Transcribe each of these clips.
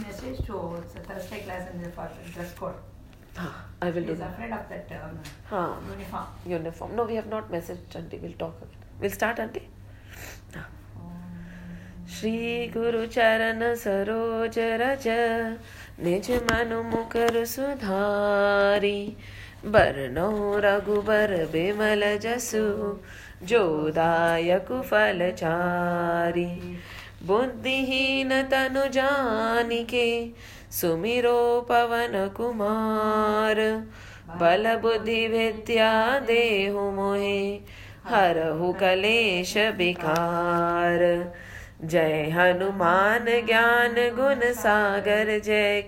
message to Thursday class in the dress code. Ah, I will do He's that. afraid of that um, Ah, uniform. uniform. No, we have not messaged auntie. We'll talk again. We'll start auntie. Ah. Shri गुरु चरण सरोज रज निज मनु मुकर सुधारी बरनौ रघुबर बिमल जसु जो दायक फलचारी बुद्धिहीन तनु जानिके सुमिरो पवन कुमार। बल बुद्धि विद्या देहु मोहे, हरहु कलेश विकार। जय हनुमान ज्ञान गुण सागर, जय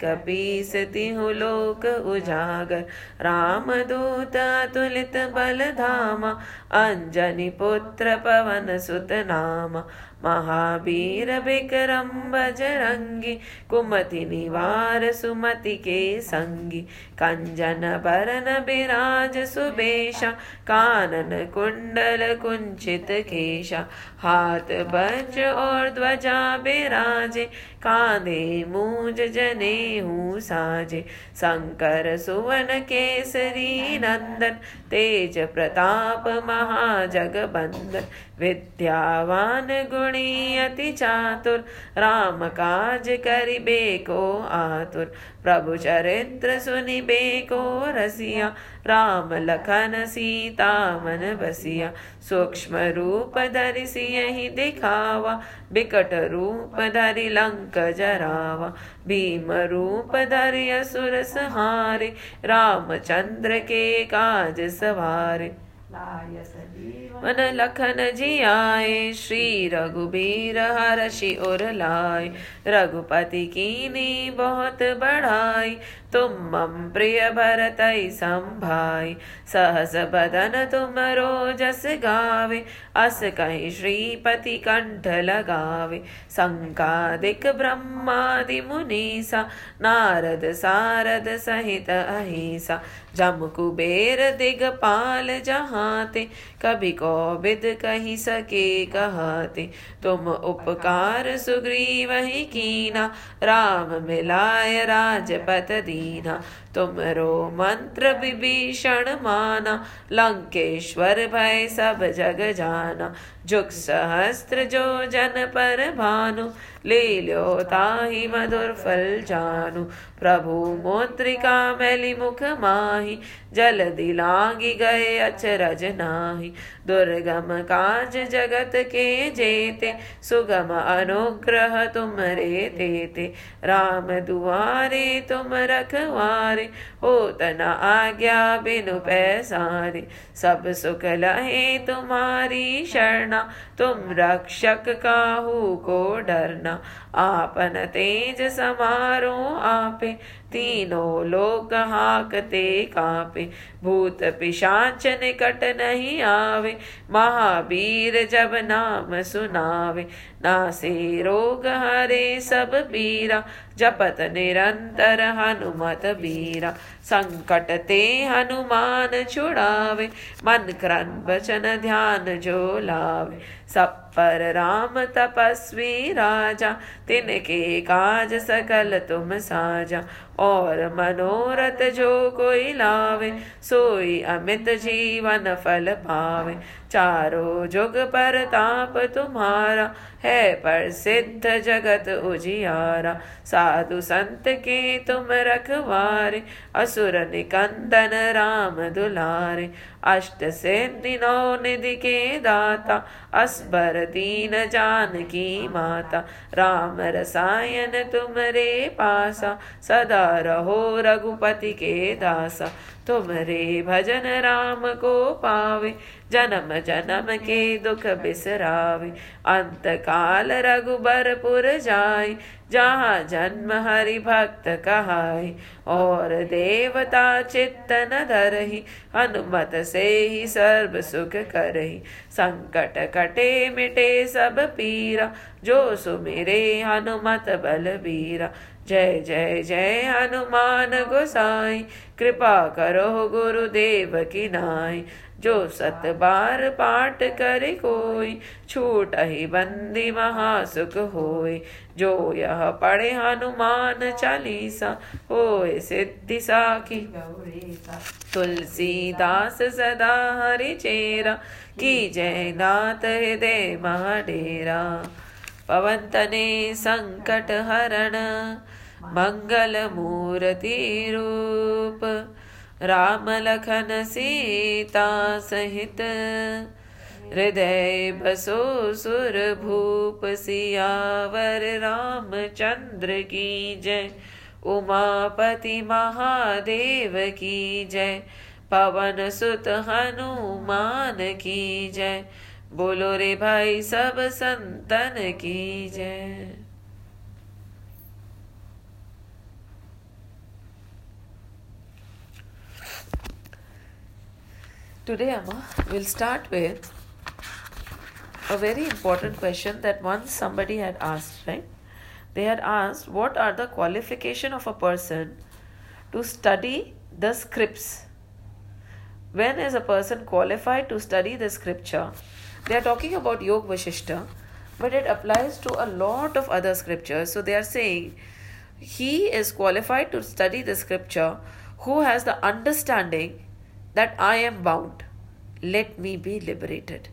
तिहु लोक उजागर। राम दूत अतुलित बल धामा अंजनी पुत्र पवन सुत नामा। महावीर विक्रम बजरंगी, कुमति निवार सुमति के संगी, कंजन बरन बिराज सुबेशा, कानन कुंडल कुंचित केशा, हाथ बज और ध्वजा बिराजे कांधे मूज जने हूँ साजे। शंकर, सुवन, केसरी, नंदन, तेज प्रताप, महाजगबंदन। विद्यावान गुणी अति चातुर, राम काज करिबे को आतुर। प्रभु चरित्र सुनिबे को रसिया, राम लखन सीता मन बसिया। सूक्ष्म रूप धरि सियहि दिखावा, बिकट रूप धरि लंक जरावा। भीम रूप धरि असुर संहारे, रामचंद्र के काज सवारे। लाय सजीवन मन लखन जी आए, श्री रघुबीर हर्षि उर लाए। रघुपति कीनी बहुत बढ़ाई, तुम मम प्रिय भरत संभाई। सहस बदन तुम रोजस गावे, अस कहि श्रीपति कंठ लगावे। संकादिक ब्रह्मादि मुनीसा, नारद सारद सहित अहिसा। जम कुबेर दिग दिगपाल जहाते, कभी कोविद कही सके कहते तुम उपकार सुग्रीव ही कीना राम मिलाय राजपत दीना। तुमरो मंत्र विभीषण माना लंकेश्वर भय सब जग जाना। जुग सहस्त्र जो जन पर भानु। ले लो ताहि मधुर फल जानु। प्रभु मोत्रिका मैली मुख माही। जल दिलांगी गए अचरज नाही। दुर्गम काज जगत के जेते। सुगम अनुग्रह तुम रे देते राम दुआरे तुम रखवारे। हो तना आज्ञा बिनु पैसारे। सब सुख लहे तुम्हारी शरणा, तुम रक्षक काहू को डरना। आपन तेज समारो आपे तीनों लोक हाकते कापे। भूत पिशाच निकट नहीं आवे। महावीर जब नाम सुनावे। नासे रोग हरे सब पीरा। जपत निरंतर हनुमत बीरा संकट ते हनुमान छुड़ावे, मन क्रन वचन ध्यान जो लावे। सब पर राम तपस्वी राजा, तिनके काज सकल तुम साजा। और मनोरथ जो कोई लावे, सोई अमित जीवन फल पावे। चारों जुग पर ताप तुम्हारा है, प्रसिद्ध जगत उजियारा। साधु संत के तुम रखवारे, असुर निकंदन राम दुलारे। अष्ट से नौ निधि के दाता, असबर दीन जानकी माता। राम रसायन तुमरे पासा, सदा रहो रघुपति के दासा। तुमरे भजन राम को पावे जन्म जनम के दुख बिसरावे अंत काल रघुबरपुर जाय जहाँ जन्म हरि भक्त कहाय और देवता चित्तन धरहि, हनुमत से ही सर्व सुख करहि। संकट कटे मिटे सब पीरा, जो सुमिरे हनुमत बलबीरा। जय जय जय हनुमान गोसाई, कृपा करो गुरुदेव की नाई। जो सत बार पाठ करे कोई, छूट ही बंदी महासुख होय जो यह पढ़े हनुमान चालीसा होय सिद्धि साखी। तुलसीदास सदा हरि चेरा, की जय नाथ हृदय महाडेरा। पवन तने संकट हरण, मंगल मूर्ति रूप। राम लखन सीता सहित। हृदय बसो सुर भूप सियावर, रामचंद्र की जय। उमापति महादेव की जय। पवन सुत हनुमान की जय। बोलो रे भाई, सब संतन की जय। Today, Amma, we'll start with a very important question that once somebody had asked, right? They had asked, What are the qualification of a person to study the scripts? When is a person qualified to study the scripture? They are talking about Yog Vashishta, but it applies to a lot of other scriptures. So they are saying he is qualified to study the scripture who has the understanding that I am bound, let me be liberated,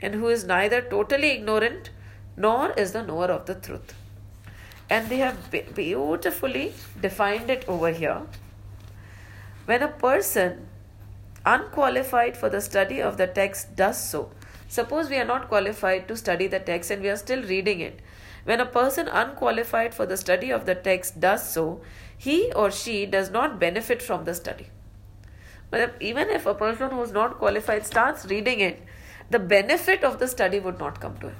and who is neither totally ignorant nor is the knower of the truth. And they have beautifully defined it over here. When a person unqualified for the study of the text does so, suppose we are not qualified to study the text and we are still reading it. When a person unqualified for the study of the text does so, he or she does not benefit from the study. Even if a person who is not qualified starts reading it, the benefit of the study would not come to him.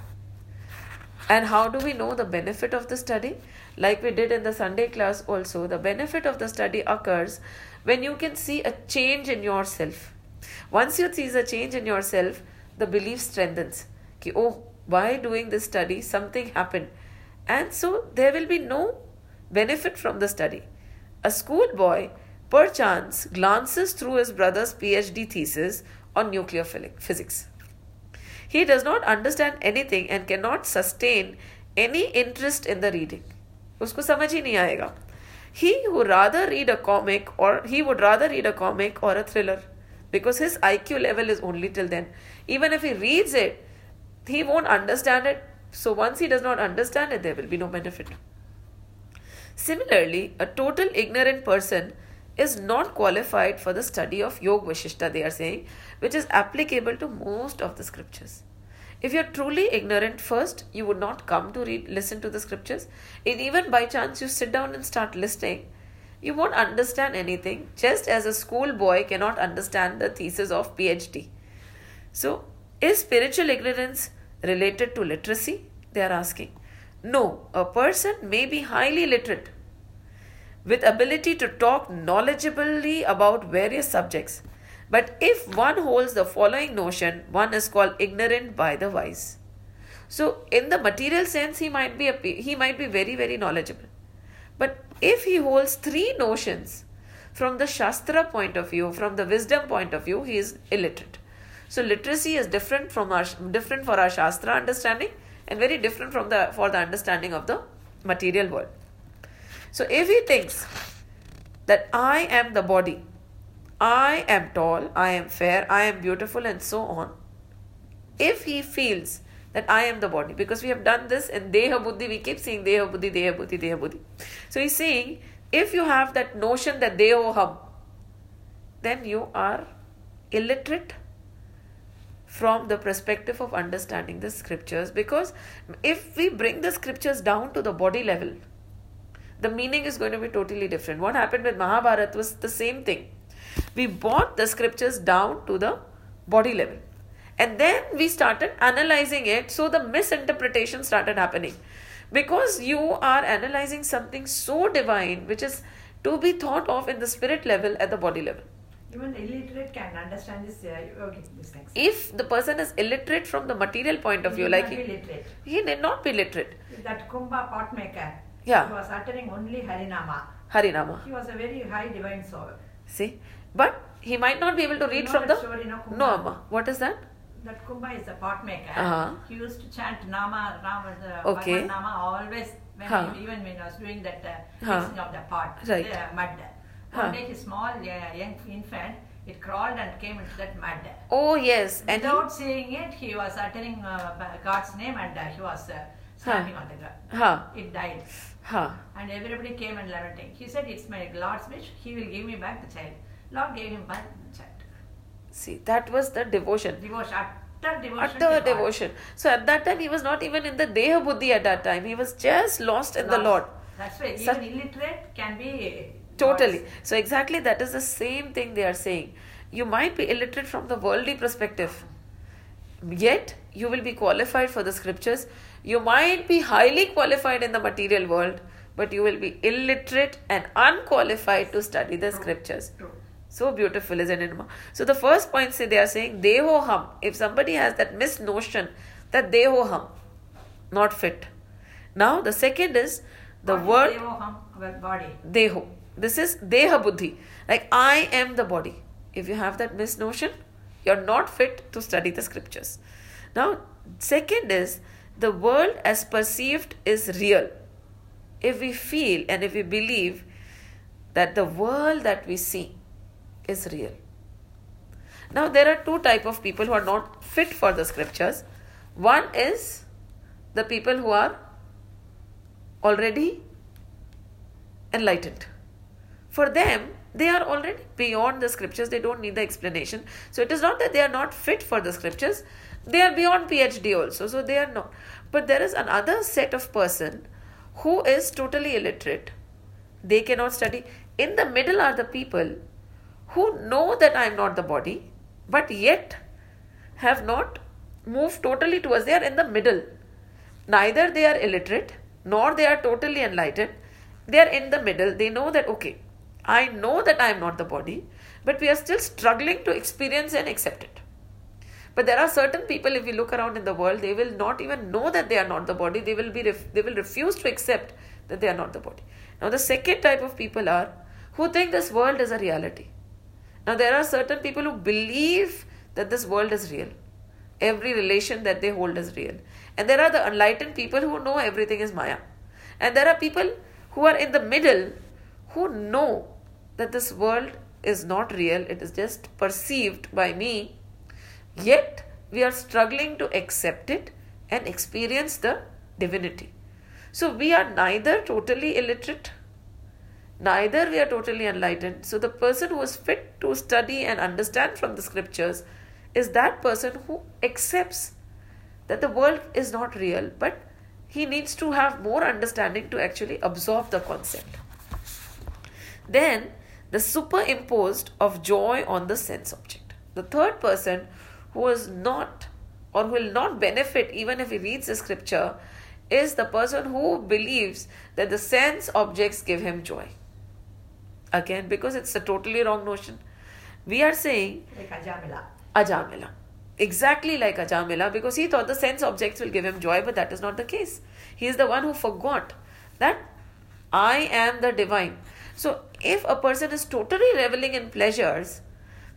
And how do we know the benefit of the study? Like we did in the Sunday class also, the benefit of the study occurs when you can see a change in yourself. Once you see a change in yourself, the belief strengthens. Ki, oh, by doing this study, something happened. And so there will be no benefit from the study. A schoolboy, perchance, glances through his brother's PhD thesis on nuclear phyli- physics. He does not understand anything and cannot sustain any interest in the reading. उसको समझ ही नहीं आएगा. He who rather read a comic or he would rather read a comic or a thriller because his IQ level is only till then. Even if he reads it, he won't understand it. So once he does not understand it, there will be no benefit. Similarly, a total ignorant person is not qualified for the study of Yoga Vashishta, they are saying, which is applicable to most of the scriptures. If you're truly ignorant first, you would not come to read, listen to the scriptures. And even by chance you sit down and start listening, you won't understand anything, just as a schoolboy cannot understand the thesis of PhD. So, is spiritual ignorance related to literacy? They are asking. No, a person may be highly literate with ability to talk knowledgeably about various subjects. But if one holds the following notion, one is called ignorant by the wise. So, in the material sense, he might be he might be very very knowledgeable. But if he holds three notions from the Shastra point of view, from the wisdom point of view, he is illiterate. So, literacy is different from our different for our Shastra understanding and very different from the for the understanding of the material world. So, if he thinks that I am the body, I am tall, I am fair, I am beautiful, and so on, if he feels that I am the body, because we have done this in Deha Buddhi, we keep saying Deha Buddhi, Deha Buddhi, Deha Buddhi. So, he's saying if you have that notion that Dehoham, then you are illiterate from the perspective of understanding the scriptures because if we bring the scriptures down to the body level the meaning is going to be totally different. What happened with mahabharata was the same thing. We brought the scriptures down to the body level. And then we started analyzing it. So the misinterpretation started happening. Because you are analyzing something so divine which is to be thought of in the spirit level at the body level. Even illiterate can understand this. Uh, okay, these things. if the person is illiterate from the material point of He view like he, he need not be literate. That Kumbha pot maker. Yeah. He was uttering only Harinama. harinama He was a very high divine soul. see but he might not be able to You read know from the. story, no, Kumbha? No, Amma. What is that? That Kumbha is a pot maker. Uh-huh. He used to chant Nama, Rama, the Okay. Nama always, when Huh. he, even when he was doing that uh, Huh. mixing of the pot, Right. the mud. Huh. One day his small uh, young infant, it crawled and came into that mud. Oh, yes. And he, Without seeing it, he was uttering uh, God's name and uh, he was uh, stamping on the ground. huh, It died. Huh. And everybody came and lamenting. He said, It's my Lord's wish, he will give me back the child. Lord gave him back the child. See, that was the devotion. Devotion, utter devotion. Utter devotion. So at that time, he was not even in the Deha Buddhi at that time. He was just lost in the Lord. That's why Such- even illiterate can be Totally. God's- So exactly that is the same thing they are saying. You might be illiterate from the worldly perspective, yet you will be qualified for the scriptures. You might be highly qualified in the material world, but you will be illiterate and unqualified to study the scriptures. So beautiful, isn't it? So the first point say they are saying deho hum. If somebody has that misnotion that deho hum, not fit. Now the second is the is word Devoham, our body. deho. This is deha buddhi. Like I am the body. If you have that misnotion, you're not fit to study the scriptures. Now, second is the world as perceived is real. If we feel and if we believe that the world that we see is real. Now there are two type of people who are not fit for the scriptures. One is the people who are already enlightened. For them, they are already beyond the scriptures, they don't need the explanation. So it is not that they are not fit for the scriptures, they are beyond PhD also, so they are not. But there is another set of person who is totally illiterate. They cannot study. In the middle are the people who know that I am not the body, but yet have not moved totally towards. They are in the middle. Neither they are illiterate nor they are totally enlightened. They are in the middle. They know that, okay, I know that I am not the body, but we are still struggling to experience and accept it. But there are certain people, if we look around in the world, they will not even know that they are not the body. They will be ref- they will refuse to accept that they are not the body. Now, the second type of people are who think this world is a reality. Now, there are certain people who believe that this world is real. Every relation that they hold is real. And there are the enlightened people who know everything is Maya. And there are people who are in the middle who know that this world is not real, it is just perceived by me. Yet, we are struggling to accept it and experience the divinity. So, we are neither totally illiterate neither we are totally enlightened. So, the person who is fit to study and understand from the scriptures is that person who accepts that the world is not real, but he needs to have more understanding to actually absorb the concept. Then, the superimposed of joy on the sense object. The third person who is not or who will not benefit even if he reads the scripture is the person who believes that the sense objects give him joy. Again, because it's a totally wrong notion. We are saying Like Ajamila. Ajamila. Exactly like Ajamila, because he thought the sense objects will give him joy, but that is not the case. He is the one who forgot that I am the divine. So, if a person is totally reveling in pleasures,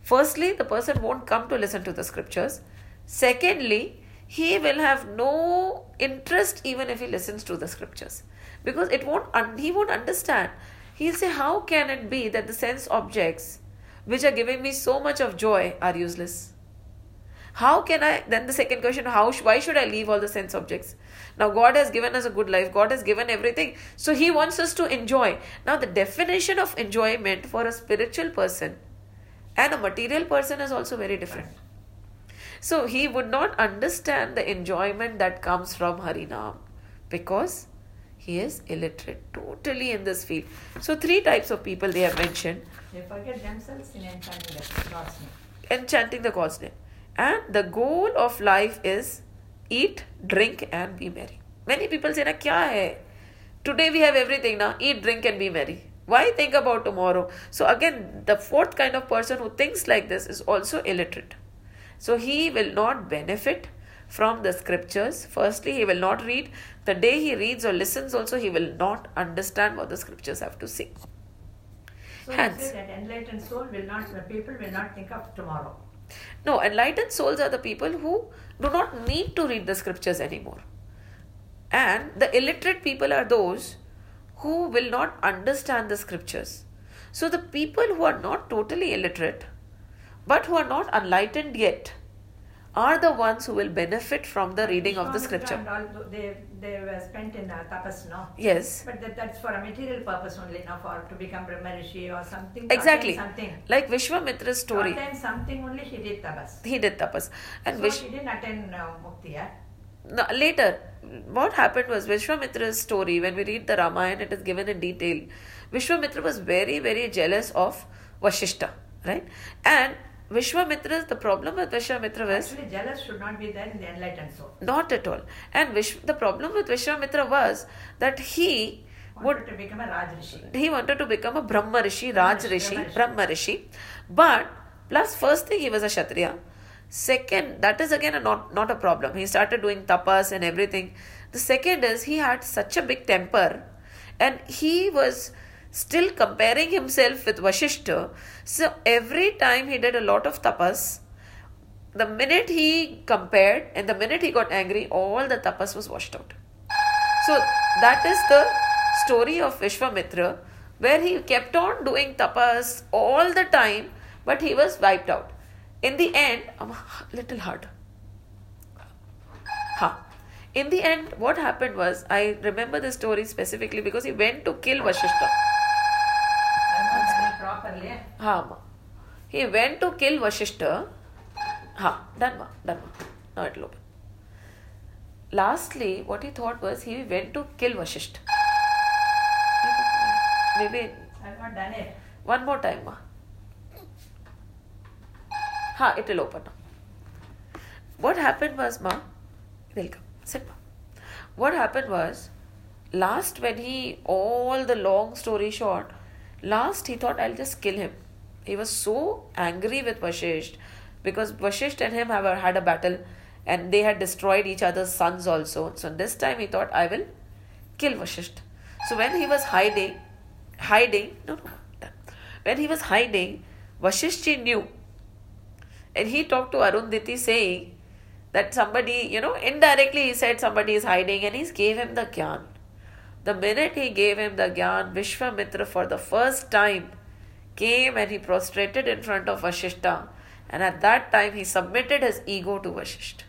firstly, the person won't come to listen to the scriptures. Secondly, he will have no interest even if he listens to the scriptures. Because it won't un- he won't understand. He'll say how can it be that the sense objects which are giving me so much of joy are useless? How can i then the second question how why should i leave all the sense objects? Now god has given us a good life. God has given everything. So he wants us to enjoy. Now the definition of enjoyment for a spiritual person and a material person is also very different so he would not understand the enjoyment that comes from harinam because he is illiterate totally in this field so three types of people they have mentioned They forget themselves in enchanting the God's name. enchanting the God's name. And the goal of life is eat, drink, and be merry. Many people say, na kya hai? Today we have everything now. Eat, drink, and be merry. Why think about tomorrow? So again, the fourth kind of person who thinks like this is also illiterate. So he will not benefit from the scriptures. Firstly, he will not read. The day he reads or listens, also, he will not understand what the scriptures have to say. So say that enlightened soul will not, the people will not think of tomorrow. No, enlightened souls are the people who do not need to read the scriptures anymore. And the illiterate people are those who will not understand the scriptures. So the people who are not totally illiterate but who are not enlightened yet are the ones who will benefit from the reading of the scripture. And all, tho- they, they were spent in uh, tapas, no? Yes, But that, that's for a material purpose only, not for to become Brahma Rishi or something. exactly. Something. Like Vishwamitra's story, something only he did tapas. he did tapas. And so Vish- he didn't attain uh, mukti, yeah? No, later, what happened was Vishwamitra's story, when we read the Ramayana, it is given in detail. Vishwamitra was very, very jealous of Vashishta, right? And Vishwamitra, the problem with Vishwamitra was Actually, jealous should not be there in the enlightened soul. not at all. And Vish, the problem with Vishwamitra was that he would to become a Raj Rishi. he wanted to become a Brahma Rishi, Raj Rishi, Brahma Rishi. Brahma Rishi. But plus, first thing he was a Kshatriya. Second, that is again a not not a problem. He started doing tapas and everything. The second is he had such a big temper, and he was still comparing himself with Vashishta. So every time he did a lot of tapas, the minute he compared and the minute he got angry, all the tapas was washed out. So that is the story of Vishwamitra, where he kept on doing tapas all the time, but he was wiped out. In the end, um, little hard. Ha. In the end, what happened was, I remember the story specifically because he went to kill Vashishta. I'm not saying properly. Ha. He went to kill Vashishta. Ha, done ma, done ma. Now it'll open. Lastly, what he thought was he went to kill Vashishta. Maybe I've not done it. one more time, ma. Ha, it will open now. What happened was, ma, they'll. Sit, ma. What happened was, last when he, all the long story short, last he thought I'll just kill him. He was so angry with Vashisht because Vashisht and him have had a battle and they had destroyed each other's sons also. So this time he thought I will kill Vashisht. So when he was hiding, hiding, no, no, when he was hiding, Vashishti knew and he talked to Arundhati saying that somebody, you know, indirectly he said somebody is hiding and he gave him the gyan. The minute he gave him the gyan, Vishwamitra for the first time came and he prostrated in front of Vashishta. And at that time he submitted his ego to Vashishta.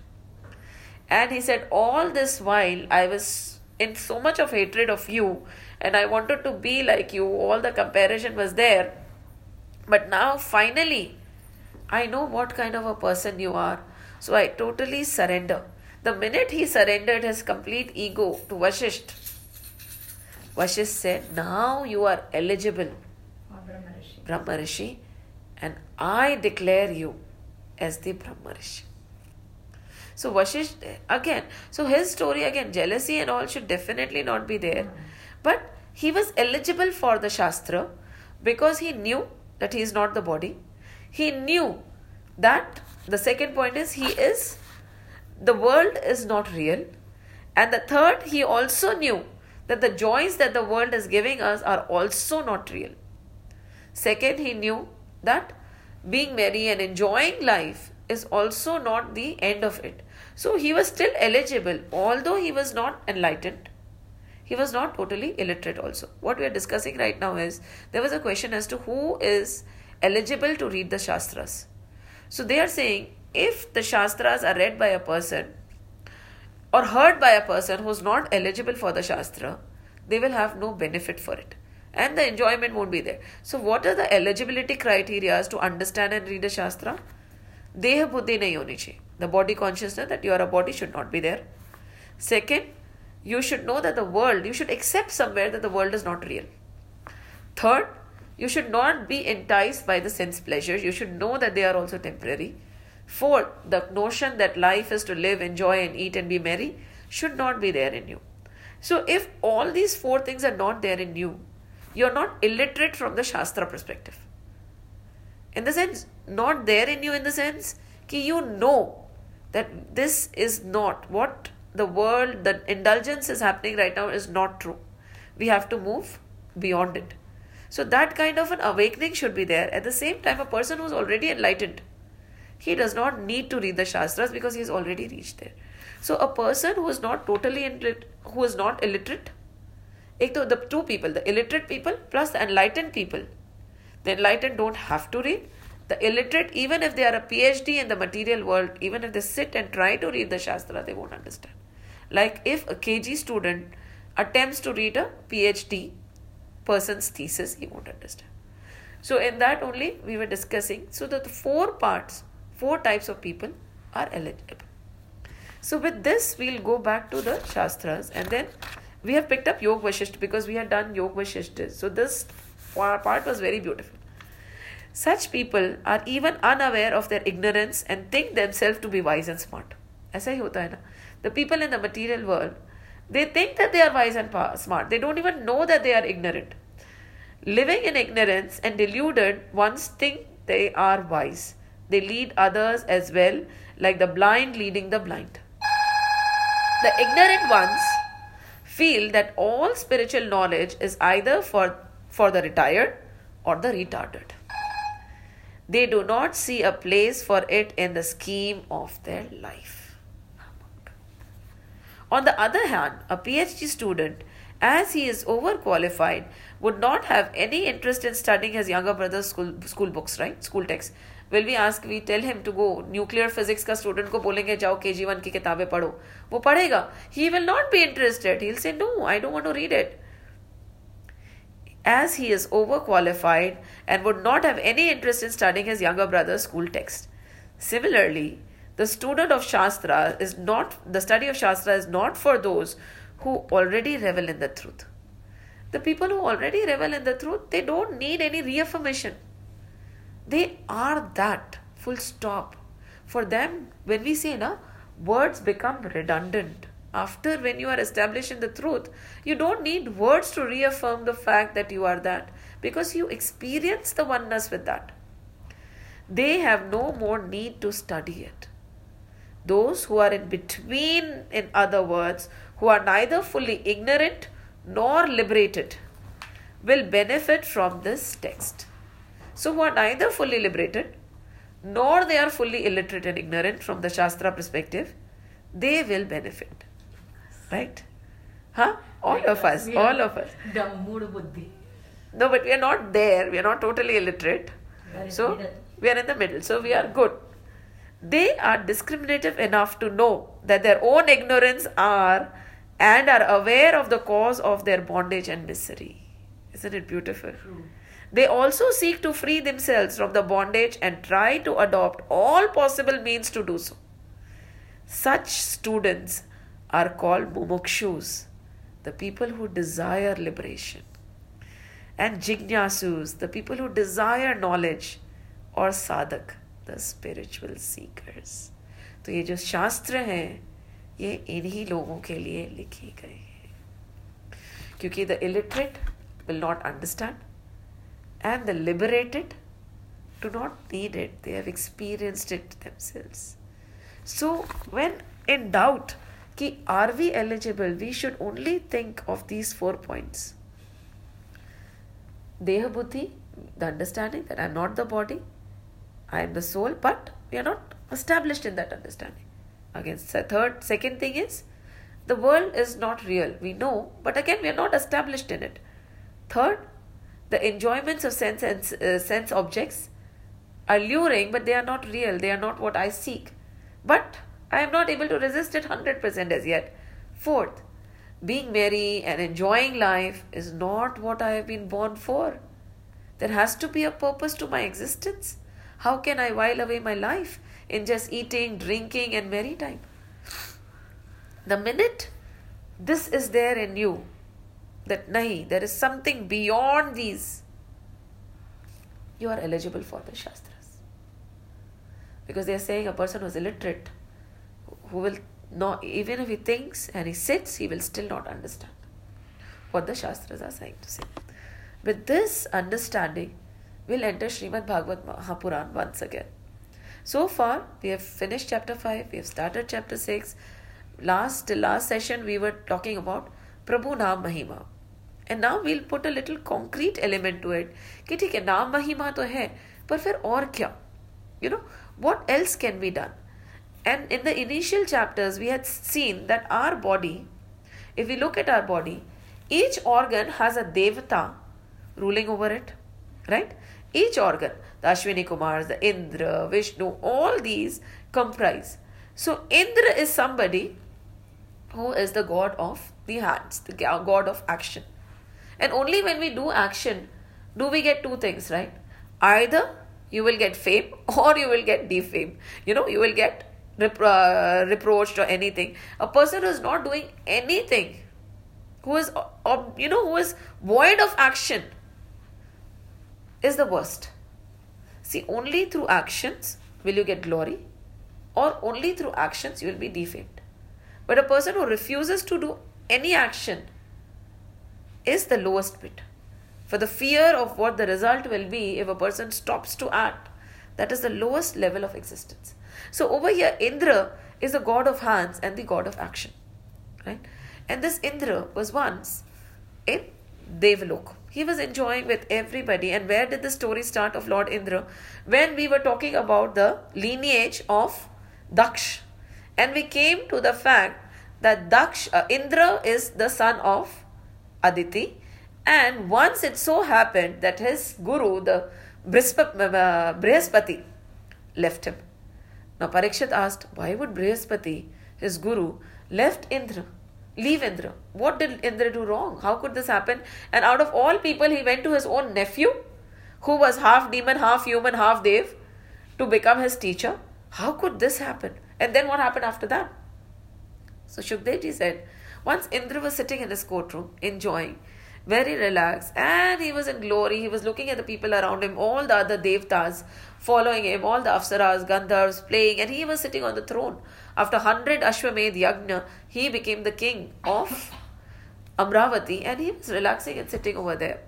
And he said, All this while I was in so much of hatred of you and I wanted to be like you. All the comparison was there. But now finally I know what kind of a person you are. So I totally surrender. The minute he surrendered his complete ego to Vashisht, Vashisht said, Now you are eligible, Brahma Rishi. And I declare you as the Brahma Rishi. So Vashisht, again, so his story again, jealousy and all should definitely not be there. But he was eligible for the Shastra because he knew that he is not the body. He knew that the second point is he is, the world is not real. And the third, he also knew that the joys that the world is giving us are also not real. Second, he knew that being merry and enjoying life is also not the end of it. So he was still eligible, although he was not enlightened. He was not totally illiterate, also. What we are discussing right now is there was a question as to who is eligible to read the Shastras. So they are saying if the Shastras are read by a person or heard by a person who is not eligible for the Shastra, they will have no benefit for it. And the enjoyment won't be there. So, what are the eligibility criteria to understand and read a Shastra? Deha buddhi nahi honi chahiye. The body consciousness that you are a body should not be there. Second, you should know that the world, you should accept somewhere that the world is not real. Third, you should not be enticed by the sense pleasures. You should know that they are also temporary. Fourth, the notion that life is to live, enjoy, and eat and be merry should not be there in you. So, if all these four things are not there in you, you are not illiterate from the Shastra perspective. In the sense, not there in you in the sense that you know that this is not what the world, the indulgence is happening right now is not true. We have to move beyond it. So that kind of an awakening should be there. At the same time, a person who's already enlightened, he does not need to read the Shastras because he has already reached there. So a person who is not totally illiterate, who is not illiterate, the two people, the illiterate people plus the enlightened people. The enlightened don't have to read. The illiterate, even if they are a PhD in the material world, even if they sit and try to read the Shastra, they won't understand. Like if a KG student attempts to read a PhD person's thesis, he won't understand. So, in that only we were discussing. So, the four parts, four types of people are eligible. So, with this, we'll go back to the Shastras and then we have picked up Yog Vashisht because we had done Yog Vashisht. So, this part was very beautiful. Such people are even unaware of their ignorance and think themselves to be wise and smart. ऐसा ही होता है ना The people in the material world they think that they are wise and smart. They don't even know that they are ignorant. Living in ignorance and deluded ones think they are wise. They lead others as well, like the blind leading the blind. The ignorant ones feel that all spiritual knowledge is either for, for the retired or the retarded. They do not see a place for it in the scheme of their life. On the other hand, a PhD student, as he is overqualified, would not have any interest in studying his younger brother's school, school books, right? School texts. Will we ask, we tell him to go nuclear physics का student को बोलेंगे जाओ KG1 की किताबें पढ़ो वो पढ़ेगा he will not be interested he'll say no I don't want to read it as he is overqualified and would not have any interest in studying his younger brother's school text similarly the student of Shastra is not, the study of Shastra is not for those who already revel in the truth. The people who already revel in the truth, they don't need any reaffirmation. They are that, full stop. For them, when we say, na, words become redundant. After, when you are established in the truth, you don't need words to reaffirm the fact that you are that because you experience the oneness with that. They have no more need to study it. Those who are in between, in other words, who are neither fully ignorant nor liberated, will benefit from this text. So, who are neither fully liberated nor they are fully illiterate and ignorant from the Shastra perspective, they will benefit. Right? Huh? All of us. All of us. No, but we are not there. We are not totally illiterate. So, we are in the middle. So, we are good they are discriminative enough to know that their own ignorance are and are aware of the cause of their bondage and misery. Isn't it beautiful? True. They also seek to free themselves from the bondage and try to adopt all possible means to do so. Such students are called mumukshus, the people who desire liberation, and jignasus, the people who desire knowledge, or sadak, the spiritual seekers तो ये जो शास्त्र हैं ये इन्हीं लोगों के लिए लिखे गए हैं क्योंकि the illiterate will not understand and the liberated do not need it they have experienced it themselves so when in doubt ki are we eligible we should only think of these four points deha buddhi the understanding that i'm not the body I am the soul, but we are not established in that understanding. Again, third, second thing is the world is not real. We know, but again, we are not established in it. Third, the enjoyments of sense and uh, sense objects are luring, but they are not real. They are not what I seek. But I am not able to resist it 100% as yet. Fourth, being merry and enjoying life is not what I have been born for. There has to be a purpose to my existence. How can I while away my life in just eating, drinking, and merry time? The minute this is there in you, that nahi, there is something beyond these, you are eligible for the Shastras. Because they are saying a person who is illiterate, who will not, even if he thinks and he sits, he will still not understand what the Shastras are saying to say. With this understanding, we'll enter Srimad Bhagavad Mahapuran once again. So far, we have finished chapter 5, we have started chapter 6. Last last session, we were talking about Prabhu Naam Mahima. And now we'll put a little concrete element to it. कि ठीक है नाम महिमा तो है पर फिर और क्या? You know, what else can be done? And in the initial chapters, we had seen that our body, if we look at our body, each organ has a devata ruling over it, right? each organ, the Ashwini Kumars, the Indra, Vishnu, all these comprise. So, Indra is somebody who is the god of the hands, the god of action. And only when we do action do we get two things, right? Either you will get fame or you will get defame. You know, you will get repro- uh, reproached or anything. A person who is not doing anything, who is, uh, you know, who is void of action, is the worst. See, only through actions will you get glory, or only through actions you will be defamed. But a person who refuses to do any action is the lowest bit. For the fear of what the result will be if a person stops to act, that is the lowest level of existence. So over here, Indra is the god of hands and the god of action. Right? And this Indra was once in Devalok. He was enjoying with everybody. And where did the story start of Lord Indra? When we were talking about the lineage of Daksh. And we came to the fact that Daksh, uh, Indra is the son of Aditi. And once it so happened that his guru, the uh, Brihaspati, left him. Now Parikshit asked, why would Brihaspati, his guru, left Indra? Leave Indra. What did Indra do wrong? How could this happen? And out of all people, he went to his own nephew, who was half demon, half human, half dev, to become his teacher. How could this happen? And then what happened after that? So Shukdevji said, once Indra was sitting in his courtroom, enjoying, very relaxed, and he was in glory. He was looking at the people around him, all the other devtas following him, all the apsaras, gandharvas playing, and he was sitting on the throne. After 100 Ashwamedh Yagna, he became the king of Amravati, and he was relaxing and sitting over there.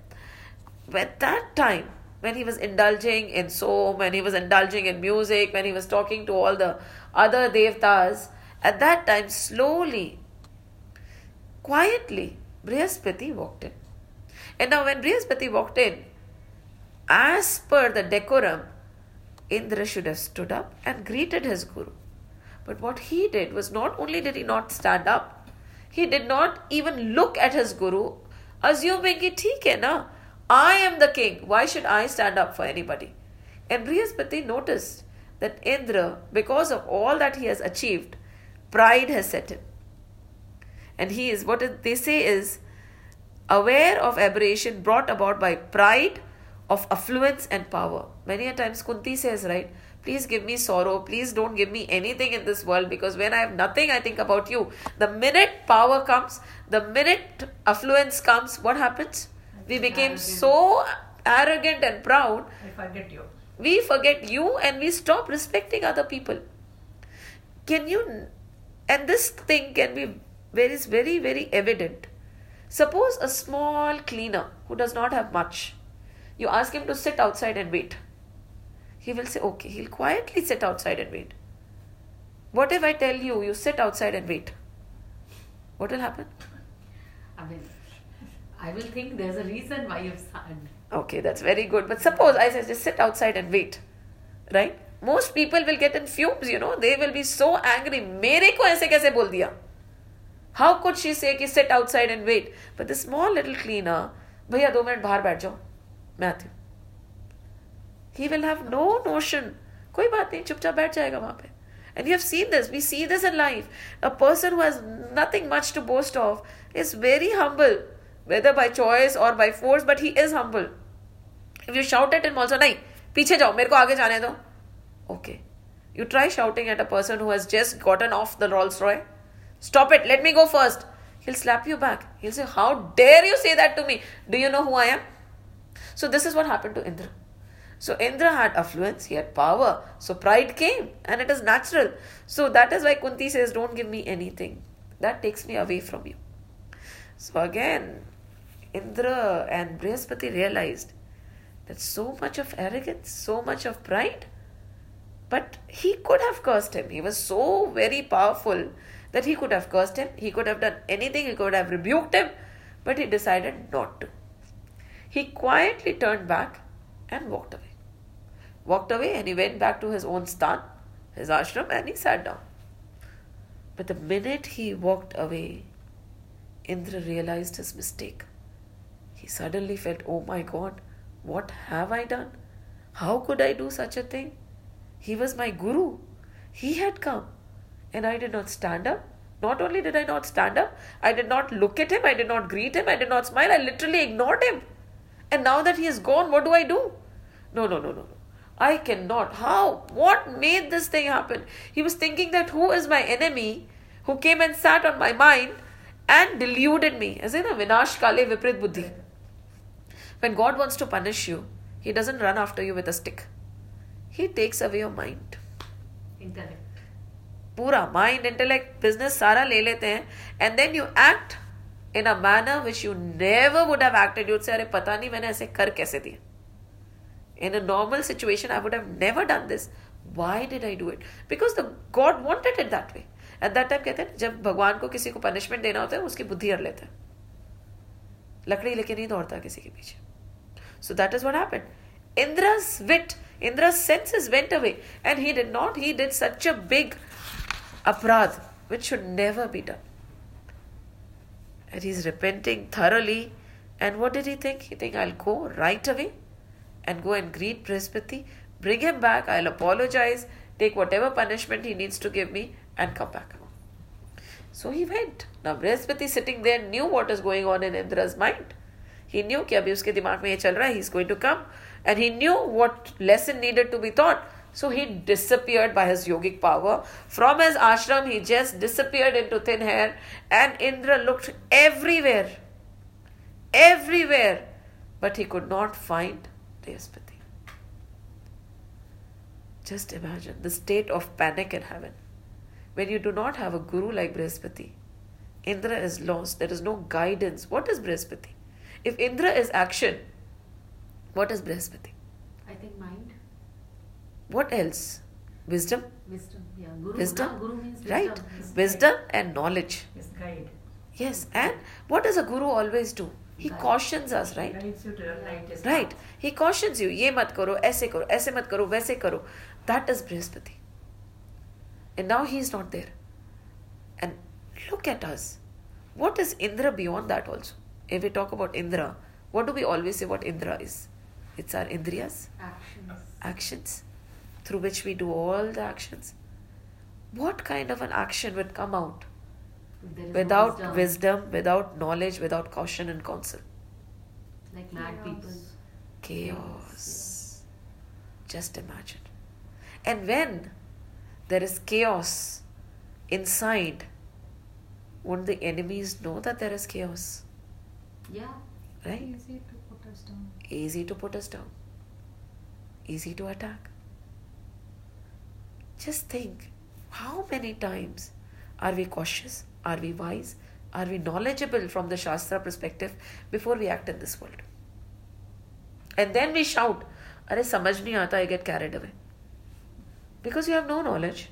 At that time, when he was indulging in som, when he was indulging in music, when he was talking to all the other devtas, at that time, slowly, quietly, Brihaspati walked in. And now, when Brihaspati walked in, as per the decorum, Indra should have stood up and greeted his guru. But what he did was not only did he not stand up, he did not even look at his guru, assuming it hai na, I am the king. Why should I stand up for anybody? And Brihaspati noticed that Indra, because of all that he has achieved, pride has set in. And he is what they say is aware of aberration brought about by pride of affluence and power. Many a times Kunti says, right, please give me sorrow, please don't give me anything in this world because when I have nothing, I think about you. The minute power comes, the minute affluence comes, what happens? We became arrogant. so arrogant and proud. We forget you. We forget you and we stop respecting other people. Can you, and this thing can be very, very, very evident. Suppose a small cleaner who does not have much you ask him to sit outside and wait. He will say, okay. He'll quietly sit outside and wait. What if I tell you, you sit outside and wait? What will happen? I mean, I will think there's a reason why you've said. Okay, that's very good. But suppose I say, just sit outside and wait. Right? Most people will get in fumes, you know. They will be so angry. मेरे को ऐसे कैसे बोल दिया? How could she say कि sit outside and wait? But the small little cleaner, भैया दो minute बाहर बैठ जाओ Matthew he will have no notion कोई बात नहीं चुपचाप बैठ जाएगा वहां पे And you have seen this. We see this in life. A person who has nothing much to boast of is very humble, whether by choice or by force, but he is humble. If you shout at him also, नहीं पीछे जाओ मेरे को आगे जाने दो Okay. You try shouting at a person who has just gotten off the Rolls Royce. Stop it. Let me go first. He'll slap you back. He'll say, How dare you say that to me? Do you know who I am? So this is what happened to Indra. so Indra had affluence, he had power. So pride came and it is natural. So that is why Kunti says, Don't give me anything. That takes me away from you. So again, Indra and Brihaspati realized that so much of arrogance, so much of pride, but he could have cursed him. He was so very powerful that he could have cursed him. He could have done anything. He could have rebuked him. but he decided not to. He quietly turned back and walked away. Walked away and he went back to his own stan, his ashram, and he sat down. But the minute he walked away, Indra realized his mistake. He suddenly felt, oh my god, what have I done? How could I do such a thing? He was my guru. He had come. And I did not stand up. Not only did I not stand up, I did not look at him, I did not greet him, I did not smile, I literally ignored him. And now that he is gone, what do I do? No, no, no, no, no. I cannot. How? What made this thing happen? He was thinking that who is my enemy who came and sat on my mind and deluded me. As in a Vinash Kale Viprit Buddhi. When God wants to punish you, He doesn't run after you with a stick. He takes away your mind. Intellect. पूरा mind intellect business सारा ले लेते हैं and then you act in a manner which you never would have acted you'd से अरे पता नहीं मैंने ऐसे कर कैसे दिए इन a normal situation I would have never done this why did I do it because the God wanted it that way at that time कहते हैं जब भगवान को किसी को पनिशमेंट देना होता है उसकी बुद्धि हर लेते हैं लकड़ी लेके नहीं दौड़ता किसी के पीछे so that is what happen इंद्रस wit Indra's senses went away and he did not. He did such a big aprad which should never be done. And he's repenting thoroughly. And what did he think? He think I'll go right away and go and greet Brihaspati, bring him back, I'll apologize, take whatever punishment he needs to give me, and come back. So he went. Now Brihaspati sitting there knew what is going on in Indra's mind. He knew कि अभी उसके दिमाग में ये he's going to come. And he knew what lesson needed to be taught. So he disappeared by his yogic power. From his ashram, he just disappeared into thin air. And Indra looked everywhere. Everywhere. But he could not find Brihaspati. Just imagine the state of panic in heaven. When you do not have a guru like Brihaspati, Indra is lost. There is no guidance. What is Brihaspati? If Indra is action, what is Brihaspati? I think mind. What else? Wisdom? Wisdom. Yeah. Guru. Wisdom? guru means wisdom. Right? Wisdom and knowledge. Guide. Yes. And what does a guru always do? He Guide. cautions us, right? Guides you to the lightest Right. path. He cautions you. ये मत करो, ऐसे करो, ऐसे मत करो, वैसे करो. That is Brihaspati. And now he is not there. And look at us. What is Indra beyond that also? If we talk about Indra, what do we always say what Indra is? It's our Indriyas, Actions. actions, through which we do all the actions. What kind of an action would come out If no without wisdom, wisdom, without knowledge, without caution and counsel? Like mad people. chaos. Just imagine. And when there is chaos inside, won't the enemies know that there is chaos? Yeah. Right? Easy to put us down. Easy to put us down, easy to attack. Just think how many times are we cautious? Are we wise? Are we knowledgeable from the Shastra perspective before we act in this world? And then we shout, Are samajh nahi aata, I get carried away. Because you have no knowledge,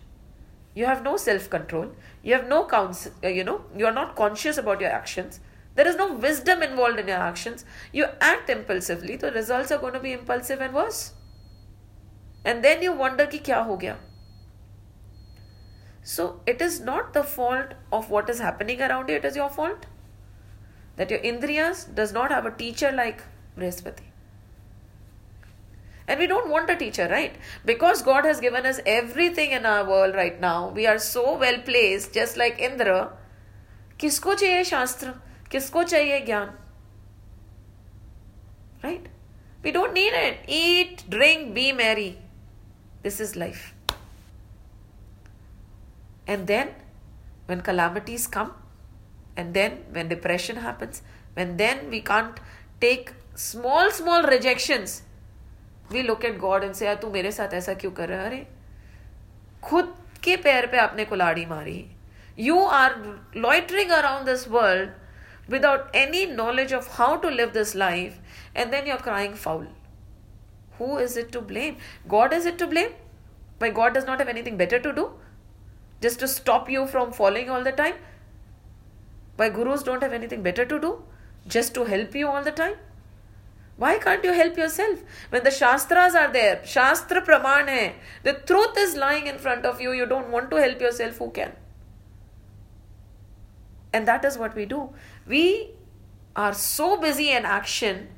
you have no self control, you have no counsel, uh, you know, you are not conscious about your actions. There is no wisdom involved in your actions. You act impulsively, the results are going to be impulsive and worse. And then you wonder ki kya ho gaya. So it is not the fault of what is happening around you, it is your fault. That your Indriyas does not have a teacher like Brihaspati. And we don't want a teacher, right? Because God has given us everything in our world right now, we are so well placed, just like Indra. किसको चाहिए शास्त्र किसको चाहिए ज्ञान right we don't need it eat drink be merry this is life and then when calamities come and then when depression happens when then we can't take small small rejections we look at god and say यार तू मेरे साथ ऐसा क्यों कर रहा है अरे खुद के पैर पे आपने कुलाड़ी मारी you are loitering around this world without any knowledge of how to live this life and then you're crying foul who is it to blame god is it to blame why god does not have anything better to do Just to stop you from falling all the time why gurus don't have anything better to do just to help you all the time? Why can't you help yourself? When the Shastras are there, Shastra Praman hai, the truth is lying in front of you, you don't want to help yourself, who can? And that is what we do. We are so busy in action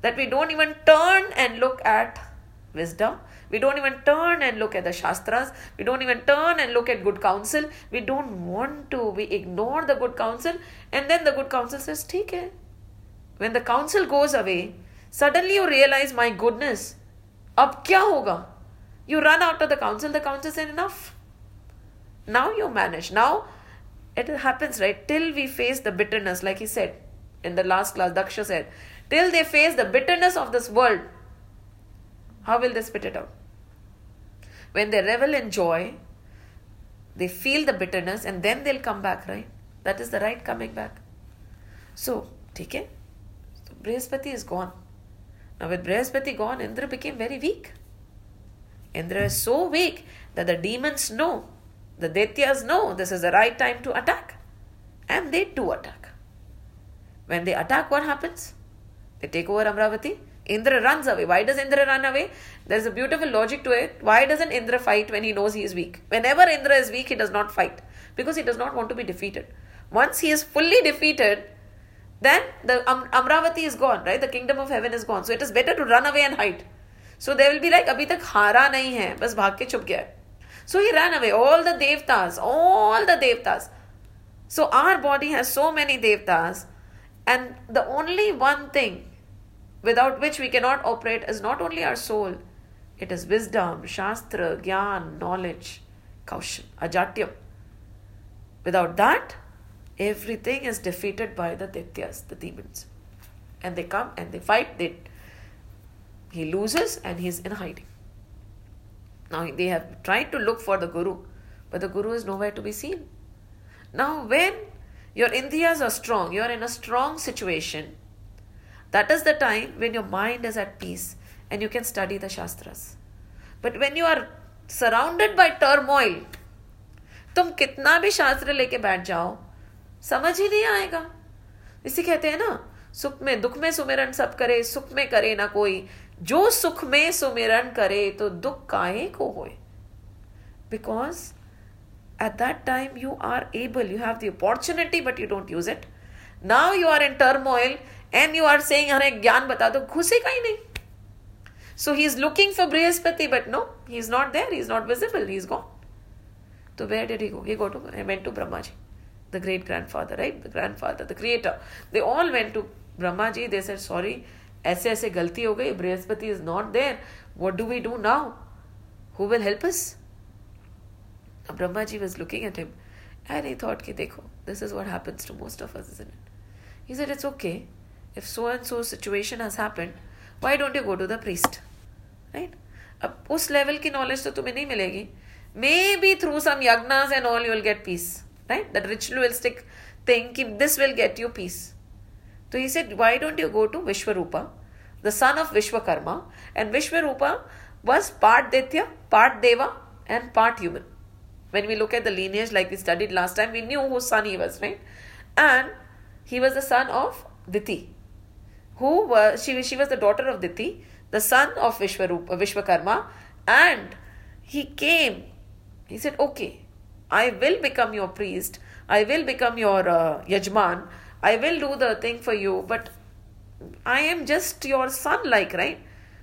that we don't even turn and look at wisdom. We don't even turn and look at the Shastras. We don't even turn and look at good counsel. We don't want to. We ignore the good counsel. And then the good counsel says, Take it. When the counsel goes away, suddenly you realize, My goodness, ab kya hoga? You run out of the counsel. The counsel says, Enough. Now you manage. Now it happens, right? Till we face the bitterness, like he said in the last class, Daksha said, till they face the bitterness of this world, how will they spit it out? When they revel in joy, they feel the bitterness and then they'll come back, right? That is the right coming back. So, take it. So, Brihaspati is gone. Now, with Brihaspati gone, Indra became very weak. Indra is so weak that the demons know, the Daityas know this is the right time to attack. And they do attack. When they attack, what happens? They take over Amravati. Indra runs away. Why does Indra run away? There's a beautiful logic to it. Why doesn't Indra fight when he knows he is weak? Whenever Indra is weak, he does not fight because he does not want to be defeated. Once he is fully defeated, then the Am- Amravati is gone, right? The kingdom of heaven is gone. So it is better to run away and hide. So they will be like, अभी तक हारा नहीं है, बस भाग के छुप गया So he ran away. All the devtas, all the devtas. So our body has so many devtas, and the only one thing without which we cannot operate is not only our soul, it is wisdom, shastra, gyan, knowledge, kaushal, ajatyam. Without that, everything is defeated by the Daityas, the demons. And they come and they fight, they he loses and he's in hiding. Now they have tried to look for the Guru, but the Guru is nowhere to be seen. Now, when your Indriyas are strong, you are in a strong situation, that is the time when your mind is at peace and you can study the Shastras. But when you are surrounded by turmoil, तुम कितना भी शास्त्र लेके बैठ जाओ समझ ही नहीं आएगा इसी कहते हैं ना सुख में दुख में सुमिरन सब करे सुख में करे ना कोई जो सुख में सुमिरन करे तो दुख काहे को होए because at that time you are able you have the opportunity but you don't use it now you are in turmoil and you are say हमें ज्ञान बता दो। घुसेगा ही नहीं। So he is looking for Brihaspati but no he is not there he is not visible he is gone तो where did he go he go to went to Brahma ji the great grand father right the grand father the creator they all went to Brahma ji they sir sorry ऐसे ऐसे गलती हो गई, Brihaspati is not there what do we do now who will help us Brahma ji was looking at him and he thought कि देखो this is what happens to most of us is in it is it's okay if so and so situation has happened why don't you go to the priest right अब उस level की knowledge तो तुम्हें नहीं मिलेगी may be through some yajnas and all you will get peace right that ritualistic thing कि this will get you piece so he said, Why don't you go to Vishwarupa, the son of Vishwakarma? And Vishwarupa was part Daitya, part Deva, and part human. When we look at the lineage, like we studied last time, we knew whose son he was, right? And he was the son of Diti, who was she, she was the daughter of Diti, the son of Vishwarupa, Vishwakarma, and he came. He said, Okay, I will become your priest, I will become your uh, Yajman I will do the thing for you, but I am just your son, like, right?